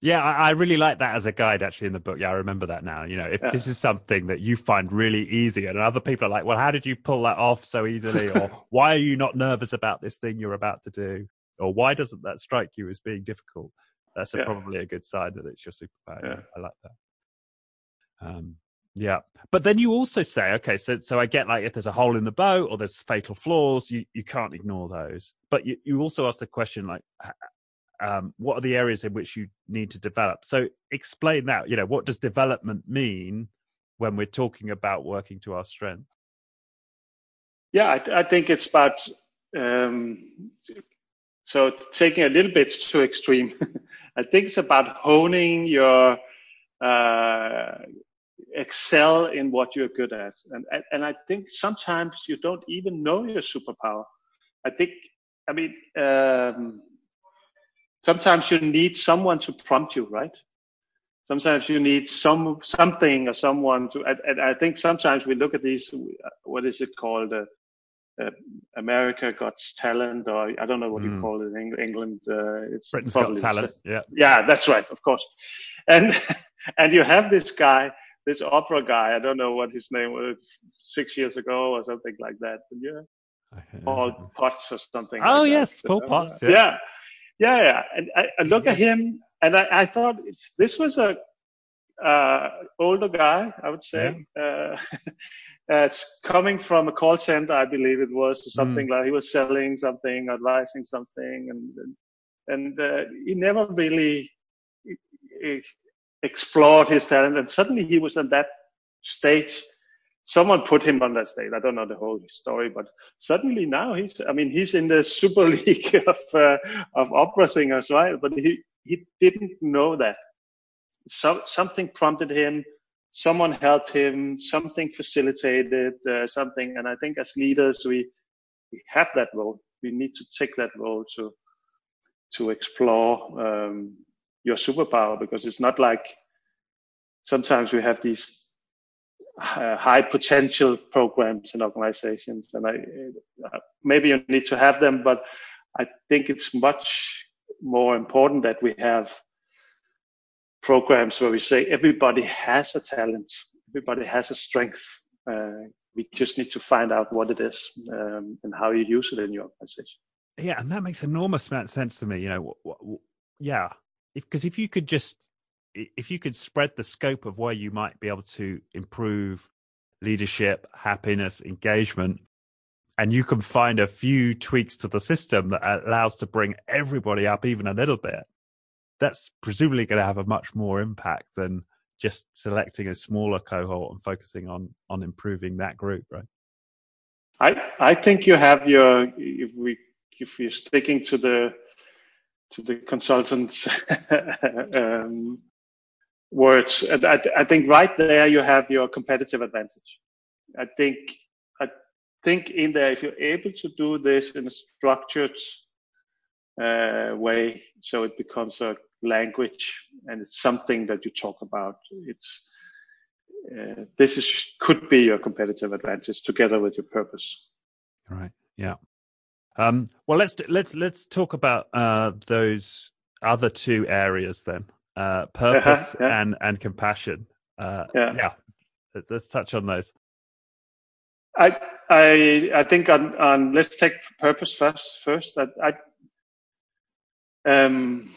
Yeah, I, I, really like that as a guide actually in the book. Yeah, I remember that now. You know, if yeah. this is something that you find really easy and other people are like, well, how did you pull that off so easily? or why are you not nervous about this thing you're about to do? Or why doesn't that strike you as being difficult? That's a, yeah. probably a good sign that it's your superpower. Yeah. I like that. Um, yeah. But then you also say, okay, so so I get like if there's a hole in the boat or there's fatal flaws, you, you can't ignore those. But you, you also ask the question like um, what are the areas in which you need to develop? So explain that. You know, what does development mean when we're talking about working to our strength? Yeah, I, I think it's about um, so taking a little bit too extreme. I think it's about honing your uh, excel in what you're good at, and and I think sometimes you don't even know your superpower. I think, I mean. Um, sometimes you need someone to prompt you, right? Sometimes you need some something or someone to. And, and I think sometimes we look at these. What is it called? Uh, uh, America Got Talent, or I don't know what mm. you call it in England. Uh, it's Britain's Got Talent. Yeah, yeah, that's right, of course. And and you have this guy, this opera guy. I don't know what his name was six years ago or something like that. Yeah, Paul Potts or something. Oh like yes, that. Paul Potts. Yes. Yeah, yeah, yeah. And I, I look at him, and I, I thought this was a uh, older guy, I would say. Yeah. Uh, coming from a call center, I believe it was something mm. like he was selling something, advising something, and and, and uh, he never really explored his talent. And suddenly he was at that stage someone put him on that stage. I don't know the whole story, but suddenly now he's, I mean, he's in the super league of, uh, of opera singers, right? But he, he didn't know that. So, something prompted him, someone helped him, something facilitated uh, something. And I think as leaders, we, we have that role. We need to take that role to, to explore, um, your superpower because it's not like sometimes we have these uh, high potential programs and organizations. And I, uh, maybe you need to have them, but I think it's much more important that we have programs where we say everybody has a talent, everybody has a strength. Uh, we just need to find out what it is um, and how you use it in your organization. Yeah, and that makes enormous amount sense to me. You know, yeah, because if, if you could just if you could spread the scope of where you might be able to improve leadership, happiness, engagement, and you can find a few tweaks to the system that allows to bring everybody up even a little bit, that's presumably going to have a much more impact than just selecting a smaller cohort and focusing on on improving that group, right? I I think you have your if we if you're sticking to the to the consultants um, words. I, I think right there you have your competitive advantage. I think I think in there if you're able to do this in a structured uh, way, so it becomes a language and it's something that you talk about. It's uh, this is could be your competitive advantage together with your purpose. Right. Yeah. Um, well, let's let's let's talk about uh, those other two areas then uh, purpose uh-huh, yeah. and and compassion. Uh, yeah. yeah, let's touch on those. I I I think on on let's take purpose first. First, I, I um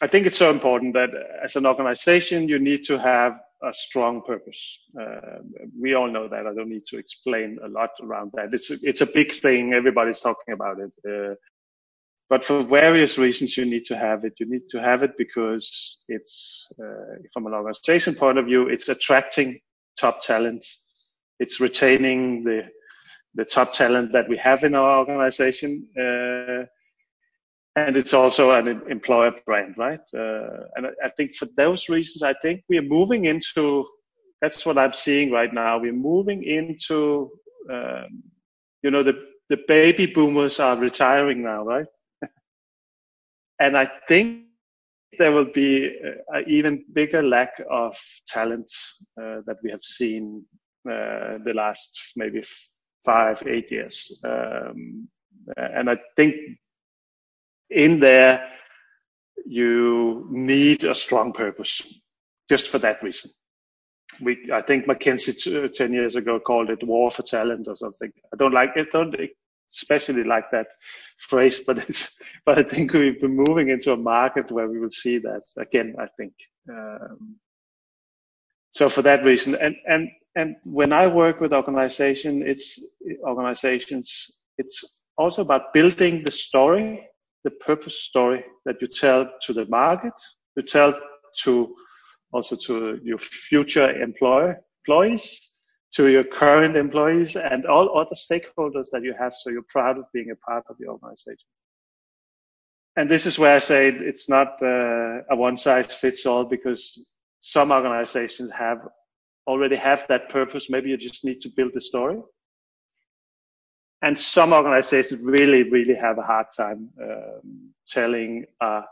I think it's so important that as an organization you need to have a strong purpose. Uh, we all know that. I don't need to explain a lot around that. It's it's a big thing. Everybody's talking about it. Uh, but for various reasons, you need to have it. You need to have it because it's, uh, from an organization point of view, it's attracting top talent. It's retaining the the top talent that we have in our organization. And it's also an employer brand, right? Uh, and I, I, think for those reasons, I think we are moving into. That's what I'm seeing right now. We're moving into, um, you know, the the baby boomers are retiring now, right? and I think there will be an even bigger lack of talent uh, that we have seen uh, the last maybe five, eight years. Um, and I think in there, you need a strong purpose just for that reason. We, I think McKinsey uh, 10 years ago called it war for talent or something. I don't like it, don't especially like that phrase, but it's, but I think we've been moving into a market where we will see that again, I think. Um, so for that reason, and, and, and when I work with organization, it's organizations, it's also about building the story the purpose story that you tell to the market, you tell to also to your future employer, employees, to your current employees and all other stakeholders that you have. So you're proud of being a part of the organization. And this is where I say it's not uh, a one size fits all because some organizations have already have that purpose. Maybe you just need to build the story and some organizations really, really have a hard time um, telling uh,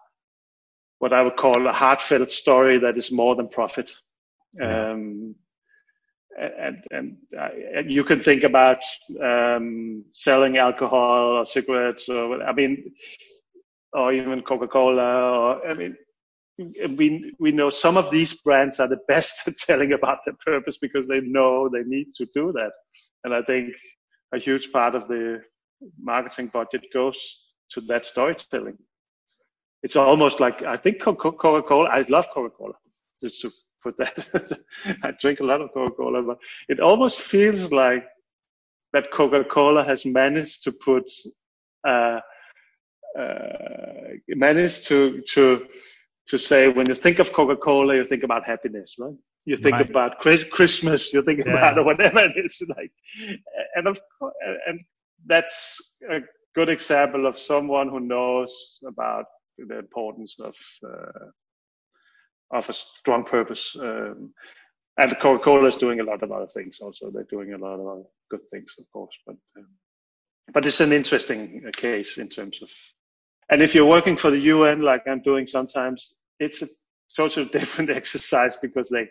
what I would call a heartfelt story that is more than profit. Um, and, and uh, you can think about um, selling alcohol or cigarettes, or I mean, or even Coca-Cola. Or I mean, we we know some of these brands are the best at telling about their purpose because they know they need to do that. And I think a huge part of the marketing budget goes to that storytelling. It's almost like I think Coca Cola. I love Coca Cola. Just to put that, I drink a lot of Coca Cola, but it almost feels like that Coca Cola has managed to put, uh, uh, managed to to to say when you think of Coca Cola, you think about happiness, right? You think right. about Christmas, you think yeah. about whatever it is like, and of course, and that's a good example of someone who knows about the importance of uh, of a strong purpose. Um, and Coca-Cola is doing a lot of other things also. They're doing a lot of other good things, of course, but um, but it's an interesting uh, case in terms of. And if you're working for the UN, like I'm doing sometimes, it's a totally different exercise because they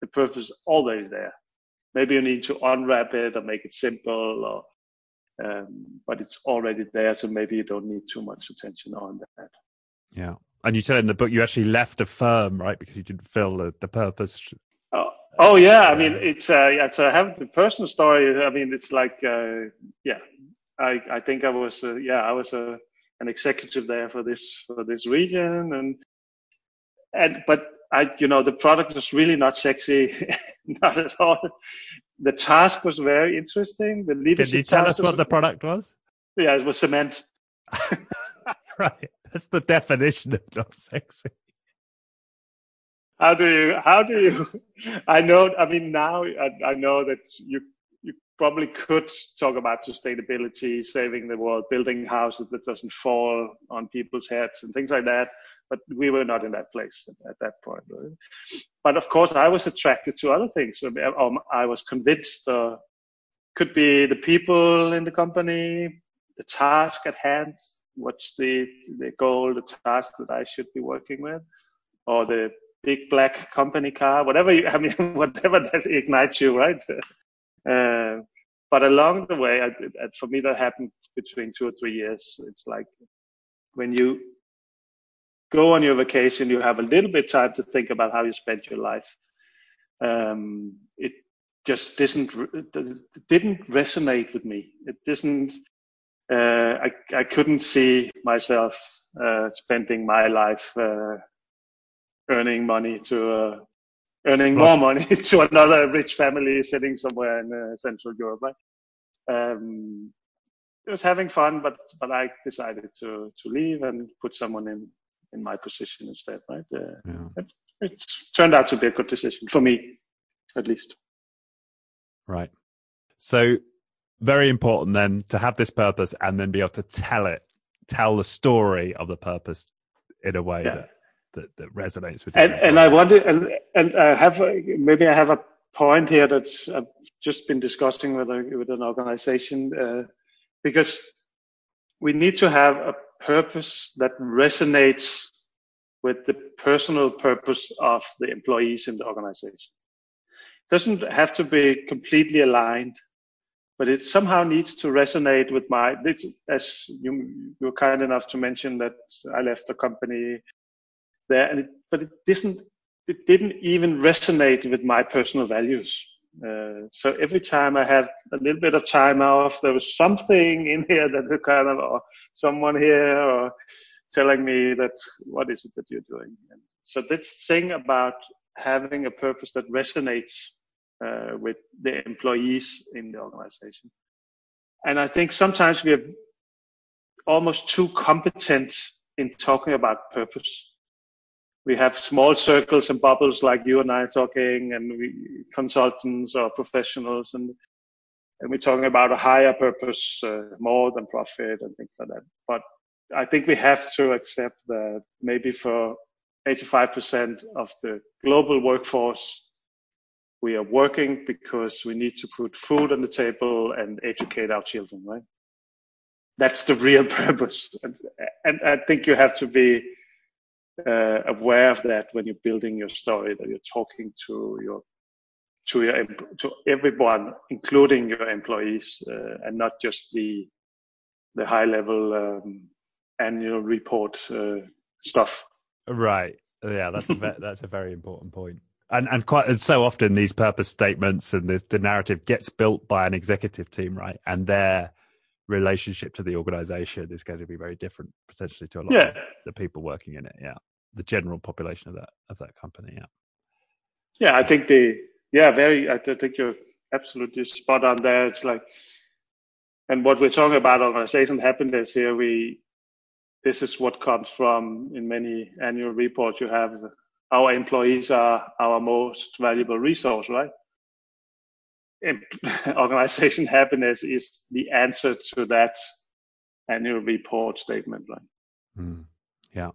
the purpose is already there. Maybe you need to unwrap it or make it simple or um, but it's already there, so maybe you don't need too much attention on that. Yeah. And you said in the book you actually left a firm, right? Because you didn't feel the, the purpose. Oh, oh yeah. I mean, it's uh, yeah, so I have the personal story. I mean, it's like, uh, yeah, I, I think I was, uh, yeah, I was a, uh, an executive there for this, for this region and, and, but I, you know, the product was really not sexy, not at all. The task was very interesting. The leadership. Can you tell us what the product was? Yeah, it was cement. right, that's the definition of not sexy. How do you? How do you? I know. I mean, now I, I know that you you probably could talk about sustainability, saving the world, building houses that doesn't fall on people's heads and things like that but we were not in that place at, at that point. But of course, I was attracted to other things. Um, I was convinced, uh, could be the people in the company, the task at hand, what's the the goal, the task that I should be working with, or the big black company car, whatever you, I mean, whatever that ignites you, right? Uh, but along the way, I, for me, that happened between two or three years. It's like when you go on your vacation, you have a little bit time to think about how you spent your life. Um, it just didn't didn't resonate with me. It didn't. Uh, I I couldn't see myself uh, spending my life uh, earning money to uh, earning right. more money to another rich family sitting somewhere in uh, Central Europe, right? Um, it was having fun, but but I decided to to leave and put someone in in my position instead, right? Uh, yeah. it, it's turned out to be a good decision for me, at least. Right. So very important then to have this purpose and then be able to tell it, tell the story of the purpose in a way yeah. that, that, that resonates with. And, and I wonder, and and I have maybe I have a point here that's I've just been discussing with a, with an organization uh, because we need to have a purpose that resonates with the personal purpose of the employees in the organization. It doesn't have to be completely aligned, but it somehow needs to resonate with my, as you, you were kind enough to mention that I left the company there, and it, but it didn't, it didn't even resonate with my personal values. Uh, so every time I had a little bit of time off, there was something in here that kind of, or someone here, or telling me that what is it that you're doing. And so this thing about having a purpose that resonates uh, with the employees in the organization. And I think sometimes we are almost too competent in talking about purpose. We have small circles and bubbles like you and I talking and we consultants or professionals and and we're talking about a higher purpose, uh, more than profit and things like that. But I think we have to accept that maybe for 85% of the global workforce, we are working because we need to put food on the table and educate our children, right? That's the real purpose. And, and I think you have to be uh, aware of that when you're building your story, that you're talking to your to your to everyone, including your employees, uh, and not just the the high level um, annual report uh, stuff. Right. Yeah, that's a ve- that's a very important point. And and quite and so often these purpose statements and the, the narrative gets built by an executive team, right? And their relationship to the organization is going to be very different potentially to a lot yeah. of the people working in it. Yeah. The general population of that of that company. Yeah. Yeah, I think the yeah, very I think you're absolutely spot on there. It's like and what we're talking about organization happiness here, we this is what comes from in many annual reports you have our employees are our most valuable resource right organization happiness is the answer to that annual report statement right mm, yeah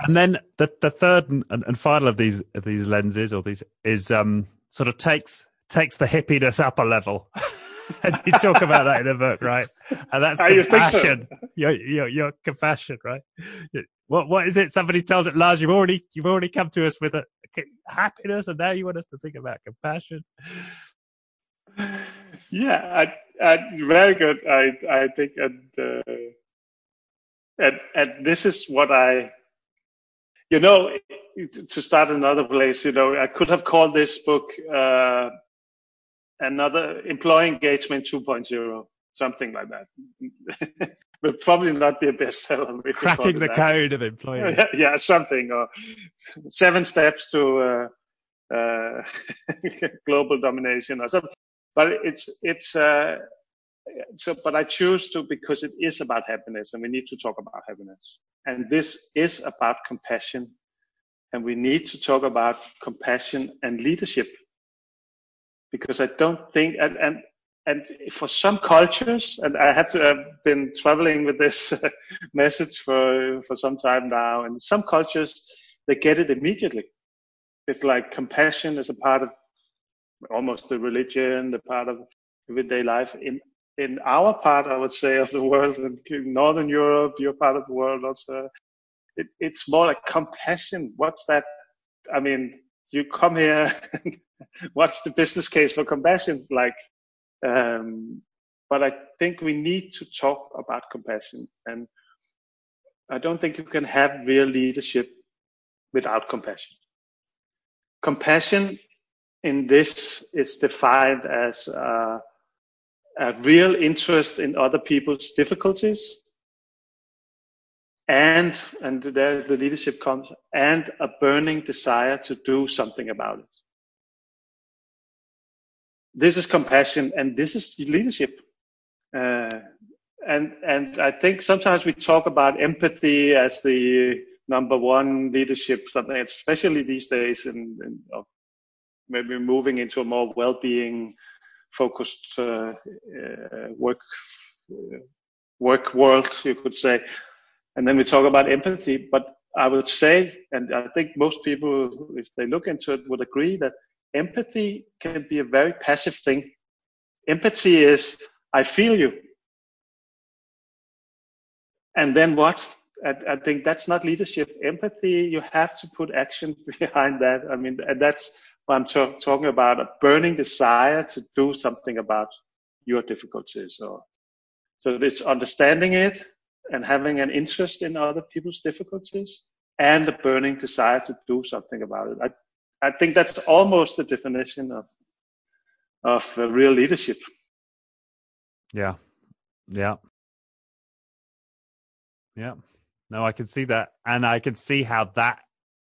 and then the the third and, and final of these of these lenses or these is um sort of takes takes the hippiness up a level and you talk about that in the book, right? And that's I compassion. So. Your, your, your compassion, right? What what is it? Somebody told it, Lars. You've already you've already come to us with a happiness, and now you want us to think about compassion. Yeah, I, I, very good. I I think and uh, and and this is what I you know, to start another place, you know, I could have called this book uh, another employee engagement 2.0, something like that. will probably not be a bestseller. Cracking the that. code of employee. Yeah, yeah, something or seven steps to uh, uh, global domination or something. But it's it's uh, so. But I choose to because it is about happiness, and we need to talk about happiness. And this is about compassion, and we need to talk about compassion and leadership because I don't think and and and for some cultures, and I have to have been traveling with this message for for some time now, and some cultures they get it immediately. It's like compassion is a part of almost the religion, the part of everyday life. In in our part, I would say, of the world, in Northern Europe, your part of the world also, it, it's more like compassion. What's that? I mean, you come here what's the business case for compassion like um, but i think we need to talk about compassion and i don't think you can have real leadership without compassion compassion in this is defined as uh, a real interest in other people's difficulties. And and there the leadership comes and a burning desire to do something about it. This is compassion and this is leadership. Uh, and and i think sometimes we talk about empathy as the number one leadership something especially these days in uh, maybe moving into a more well-being focused uh, uh work uh, work world you could say and then we talk about empathy. But I would say, and I think most people, if they look into it, would agree that empathy can be a very passive thing. Empathy is, I feel you. And then what? I, I think that's not leadership. Empathy, you have to put action behind that. I mean, that's what I'm talk, talking about a burning desire to do something about your difficulties. Or, so it's understanding it, and having an interest in other people's difficulties and a burning desire to do something about it. I, I think that's almost the definition of of real leadership. Yeah, yeah, yeah. No, I can see that, and I can see how that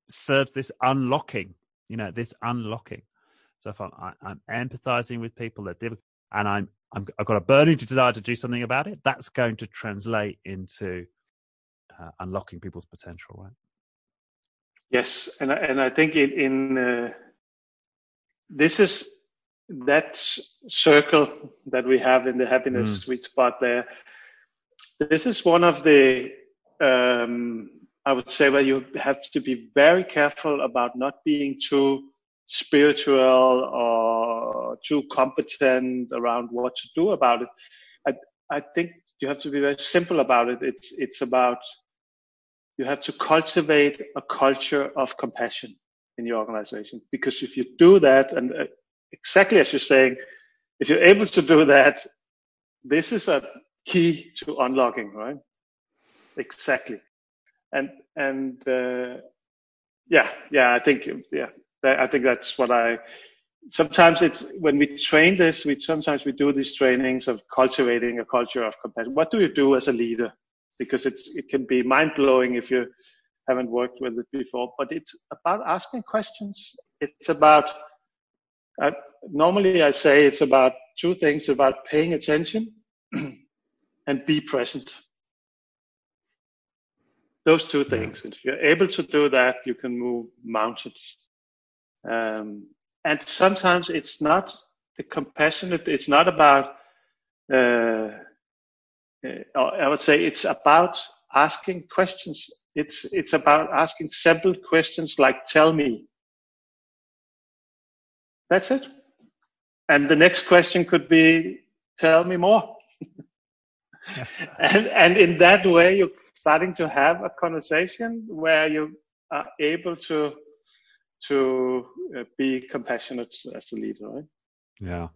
serves this unlocking. You know, this unlocking. So if I'm, I, am empathizing with people that difficult, and I'm i have got a burning desire to do something about it, that's going to translate into uh, unlocking people's potential, right? Yes, and and I think in, in uh, this is that circle that we have in the happiness mm. sweet spot there. This is one of the um, I would say where you have to be very careful about not being too spiritual or too competent around what to do about it. I, I think you have to be very simple about it. It's, it's about, you have to cultivate a culture of compassion in your organization. Because if you do that, and uh, exactly as you're saying, if you're able to do that, this is a key to unlocking, right? Exactly. And, and, uh, yeah, yeah, I think, yeah, I think that's what I. Sometimes it's when we train this, we sometimes we do these trainings of cultivating a culture of compassion. What do you do as a leader? Because it's it can be mind blowing if you haven't worked with it before. But it's about asking questions. It's about uh, normally I say it's about two things: about paying attention and be present. Those two things. If you're able to do that, you can move mountains. Um, and sometimes it's not the compassionate, it's not about, uh, uh, I would say it's about asking questions. It's, it's about asking simple questions like, tell me. That's it. And the next question could be, tell me more. and, and in that way, you're starting to have a conversation where you are able to to uh, be compassionate as a leader, right? Yeah.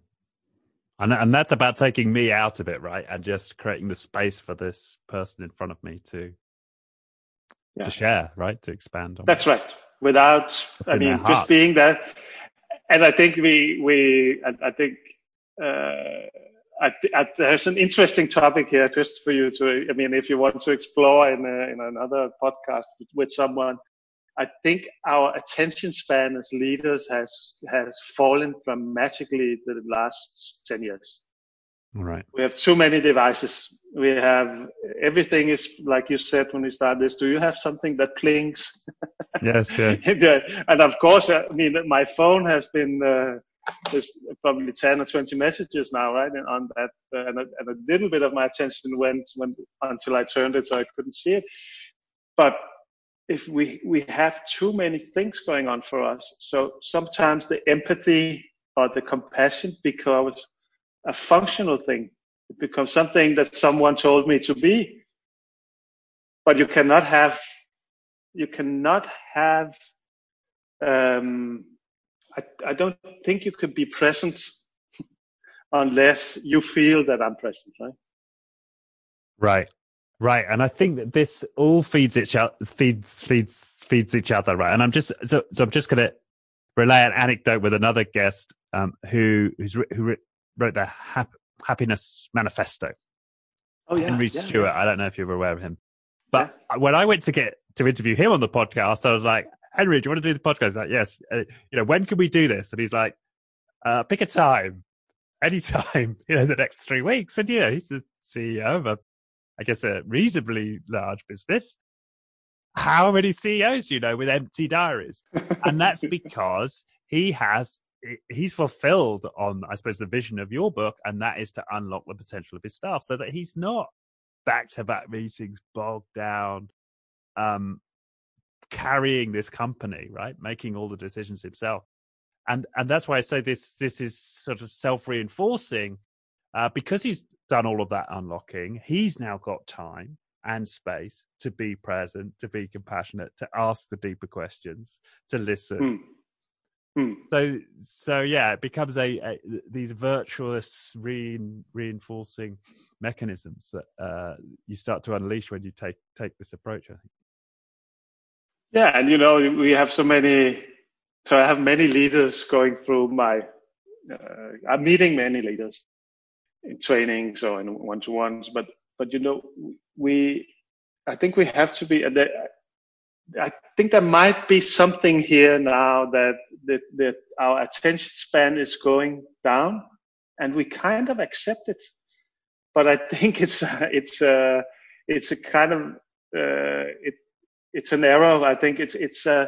And, and that's about taking me out of it, right? And just creating the space for this person in front of me to yeah. to share, right? To expand on. That's right. Without, I mean, just being there. And I think we, we, I, I think, uh, I, I, there's an interesting topic here just for you to, I mean, if you want to explore in, a, in another podcast with, with someone, I think our attention span as leaders has has fallen dramatically the last ten years. Right. We have too many devices. We have everything is like you said when we started this. Do you have something that clings? Yes. yes. and of course, I mean, my phone has been. Uh, there's probably 10 or 20 messages now, right? And on that, uh, and, a, and a little bit of my attention went when until I turned it so I couldn't see it. But if we we have too many things going on for us so sometimes the empathy or the compassion becomes a functional thing it becomes something that someone told me to be but you cannot have you cannot have um, I, I don't think you could be present unless you feel that i'm present right right Right, and I think that this all feeds each other, feeds feeds feeds each other, right? And I'm just so so I'm just going to relay an anecdote with another guest um, who who's who wrote the Hap- Happiness Manifesto. Oh yeah, Henry yeah, Stewart. Yeah. I don't know if you're aware of him. But yeah. when I went to get to interview him on the podcast, I was like, Henry, do you want to do the podcast? He's like, yes. Uh, you know, when can we do this? And he's like, uh, pick a time, anytime, you know, the next three weeks. And, you know, he's the CEO of a, I guess, a reasonably large business. How many CEOs do you know with empty diaries? and that's because he has, he's fulfilled on, I suppose, the vision of your book, and that is to unlock the potential of his staff so that he's not back to back meetings bogged down, um, carrying this company, right? Making all the decisions himself. And, and that's why I say this, this is sort of self reinforcing, uh, because he's done all of that unlocking. He's now got time and space to be present, to be compassionate, to ask the deeper questions, to listen. Mm. Mm. So, so yeah, it becomes a, a these virtuous re- reinforcing mechanisms that uh, you start to unleash when you take take this approach. I think. Yeah, and you know we have so many. So I have many leaders going through my. Uh, I'm meeting many leaders in trainings or in one to ones, but but you know we. I think we have to be. I think there might be something here now that that, that our attention span is going down, and we kind of accept it. But I think it's it's a it's a kind of uh, it it's an error. I think it's it's uh,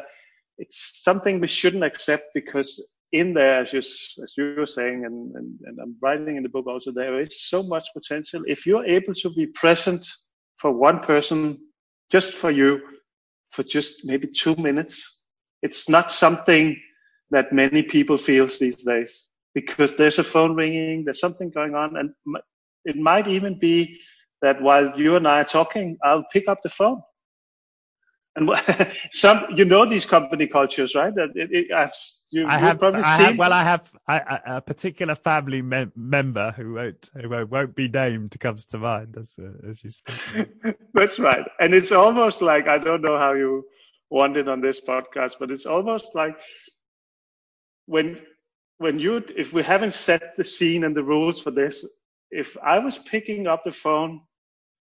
it's something we shouldn't accept because in there, as you, as you were saying, and, and, and I'm writing in the book also, there is so much potential. If you're able to be present for one person, just for you, for just maybe two minutes, it's not something that many people feels these days because there's a phone ringing, there's something going on, and it might even be that while you and I are talking, I'll pick up the phone and some, you know, these company cultures, right? That it, it, I've, you, I have, probably I seen. Have, well, I have I, a particular family mem- member who won't who won't be named comes to mind as uh, as you speak. That's right, and it's almost like I don't know how you want it on this podcast, but it's almost like when when you if we haven't set the scene and the rules for this, if I was picking up the phone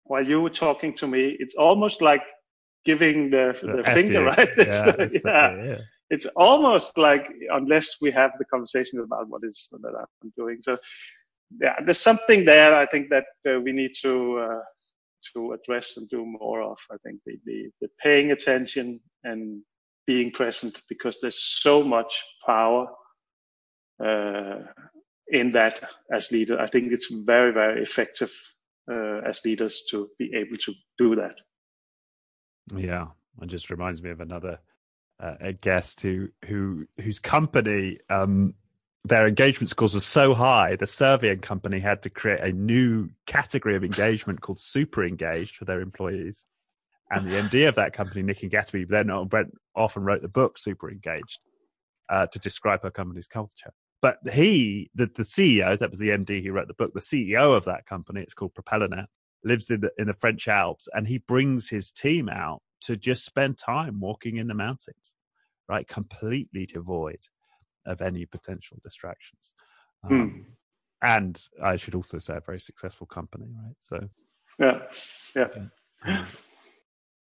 while you were talking to me, it's almost like giving the, the, the finger, right? It's, yeah, the, yeah. yeah, It's almost like unless we have the conversation about what is that I'm doing. So yeah, there's something there. I think that uh, we need to uh, to address and do more of. I think the, the, the paying attention and being present because there's so much power uh, in that as leader. I think it's very very effective uh, as leaders to be able to do that. Yeah, it just reminds me of another uh, a guest who who whose company um, their engagement scores were so high, the surveying company had to create a new category of engagement called super engaged for their employees. And the MD of that company, Nikki Gatenby, then and wrote the book Super Engaged uh, to describe her company's culture. But he, the, the CEO, that was the MD who wrote the book, the CEO of that company, it's called Propellernet, lives in the, in the French Alps and he brings his team out to just spend time walking in the mountains, right? Completely devoid of any potential distractions. Hmm. Um, And I should also say a very successful company, right? So, yeah, yeah. yeah.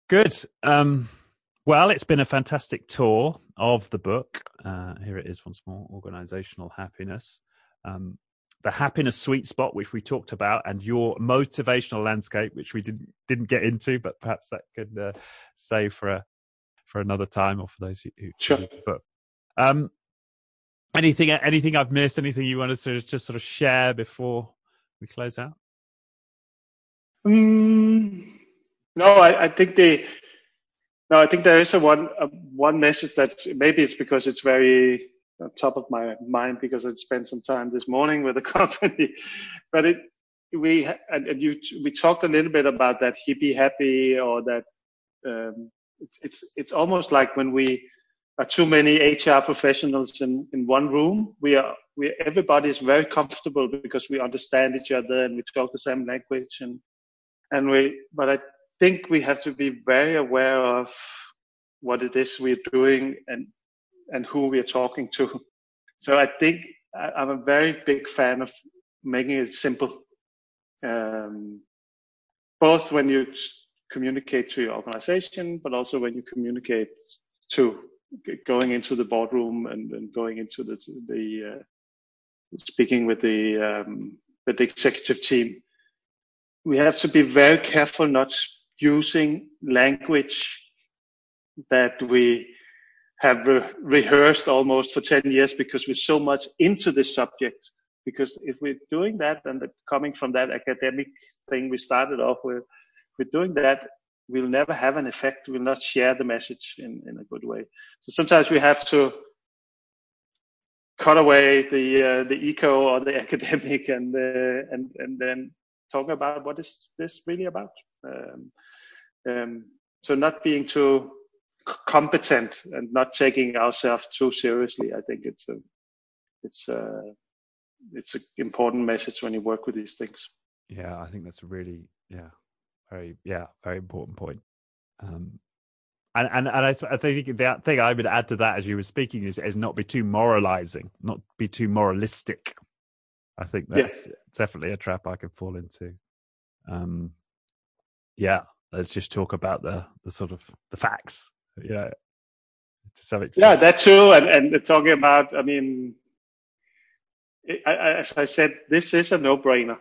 Good. Um, well, it's been a fantastic tour of the book. Uh, here it is once more organizational happiness. Um, the happiness sweet spot, which we talked about, and your motivational landscape, which we didn't didn't get into, but perhaps that could uh, save for a for another time or for those who, who sure. But um, anything anything I've missed? Anything you want us to just sort of share before we close out? Mm, no, I, I think the no, I think there is a one a one message that maybe it's because it's very top of my mind because I spent some time this morning with the company. but it, we and, you we talked a little bit about that hippie happy or that um, it's, it's it's almost like when we are too many HR professionals in, in one room. We are we everybody is very comfortable because we understand each other and we talk the same language and and we. But I think we have to be very aware of what it is we're doing and and who we are talking to. So I think I'm a very big fan of making it simple. Um, both when you communicate to your organization, but also when you communicate to going into the boardroom and, and going into the the uh, speaking with the um, with the executive team. We have to be very careful not using language that we have re- rehearsed almost for 10 years because we're so much into this subject. Because if we're doing that and coming from that academic thing we started off with, we're doing that, we'll never have an effect. We'll not share the message in, in a good way. So sometimes we have to cut away the uh, the eco or the academic and uh, and and then talk about what is this really about. Um, um, so not being too competent and not taking ourselves too seriously. I think it's a it's a it's an important message when you work with these things. Yeah, I think that's a really yeah very yeah very important point. Um, and and, and I, I think the thing I would add to that as you were speaking is is not be too moralizing, not be too moralistic. I think that's yes. definitely a trap I could fall into. Um, yeah, let's just talk about the the sort of the facts. Yeah, to some extent. Yeah, that too, and and talking about. I mean, I, I, as I said, this is a no brainer.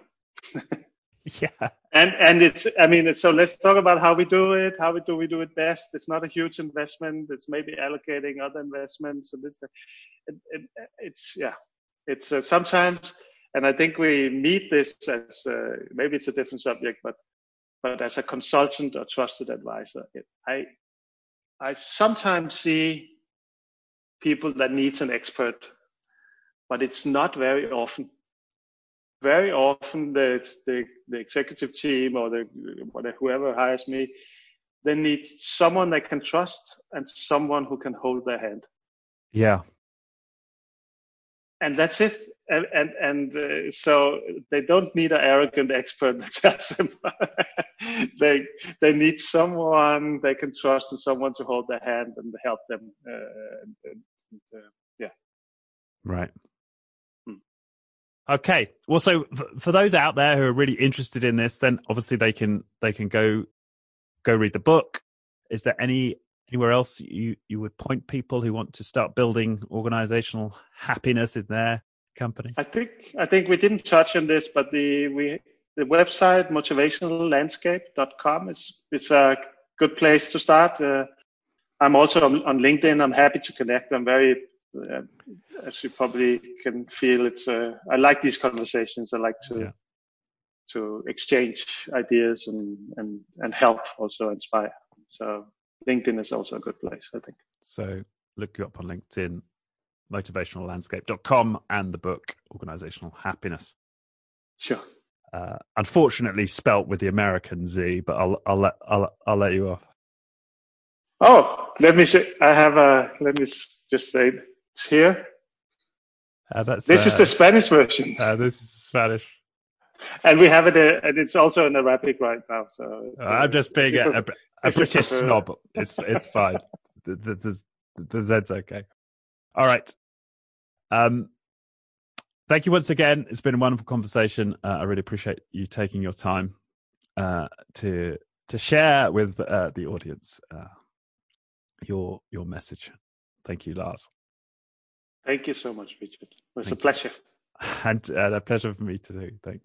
yeah and and it's i mean so let's talk about how we do it how we do we do it best it's not a huge investment it's maybe allocating other investments and it's it, it, it's yeah it's uh, sometimes and i think we meet this as uh, maybe it's a different subject but but as a consultant or trusted advisor it, i i sometimes see people that needs an expert but it's not very often very often the, the, the executive team or the whatever, whoever hires me, they need someone they can trust and someone who can hold their hand. Yeah. And that's it. And and, and uh, so they don't need an arrogant expert that tells them. they they need someone they can trust and someone to hold their hand and help them. Uh, and, and, uh, yeah. Right. Okay. Well, so for those out there who are really interested in this, then obviously they can they can go go read the book. Is there any anywhere else you you would point people who want to start building organizational happiness in their company? I think I think we didn't touch on this, but the we the website motivationallandscape.com is is a good place to start. Uh, I'm also on, on LinkedIn. I'm happy to connect. I'm very uh, as you probably can feel, it's uh, I like these conversations. I like to yeah. to exchange ideas and and and help also inspire. So LinkedIn is also a good place, I think. So look you up on LinkedIn, motivationallandscape.com, and the book Organizational Happiness. Sure. Uh, unfortunately, spelt with the American Z, but I'll I'll let I'll I'll let you off. Oh, let me say. I have a. Let me just say it's here. Uh, that's, this uh, is the Spanish version. Uh, this is Spanish. And we have it, uh, and it's also in Arabic right now. So uh, I'm just being a, a, a British snob. It's it's fine. The, the, the, the Z's okay. All right. Um, thank you once again. It's been a wonderful conversation. Uh, I really appreciate you taking your time uh, to to share with uh, the audience uh, your your message. Thank you, Lars. Thank you so much, Richard. It was Thank a pleasure. You. And uh, a pleasure for me to do. Thanks.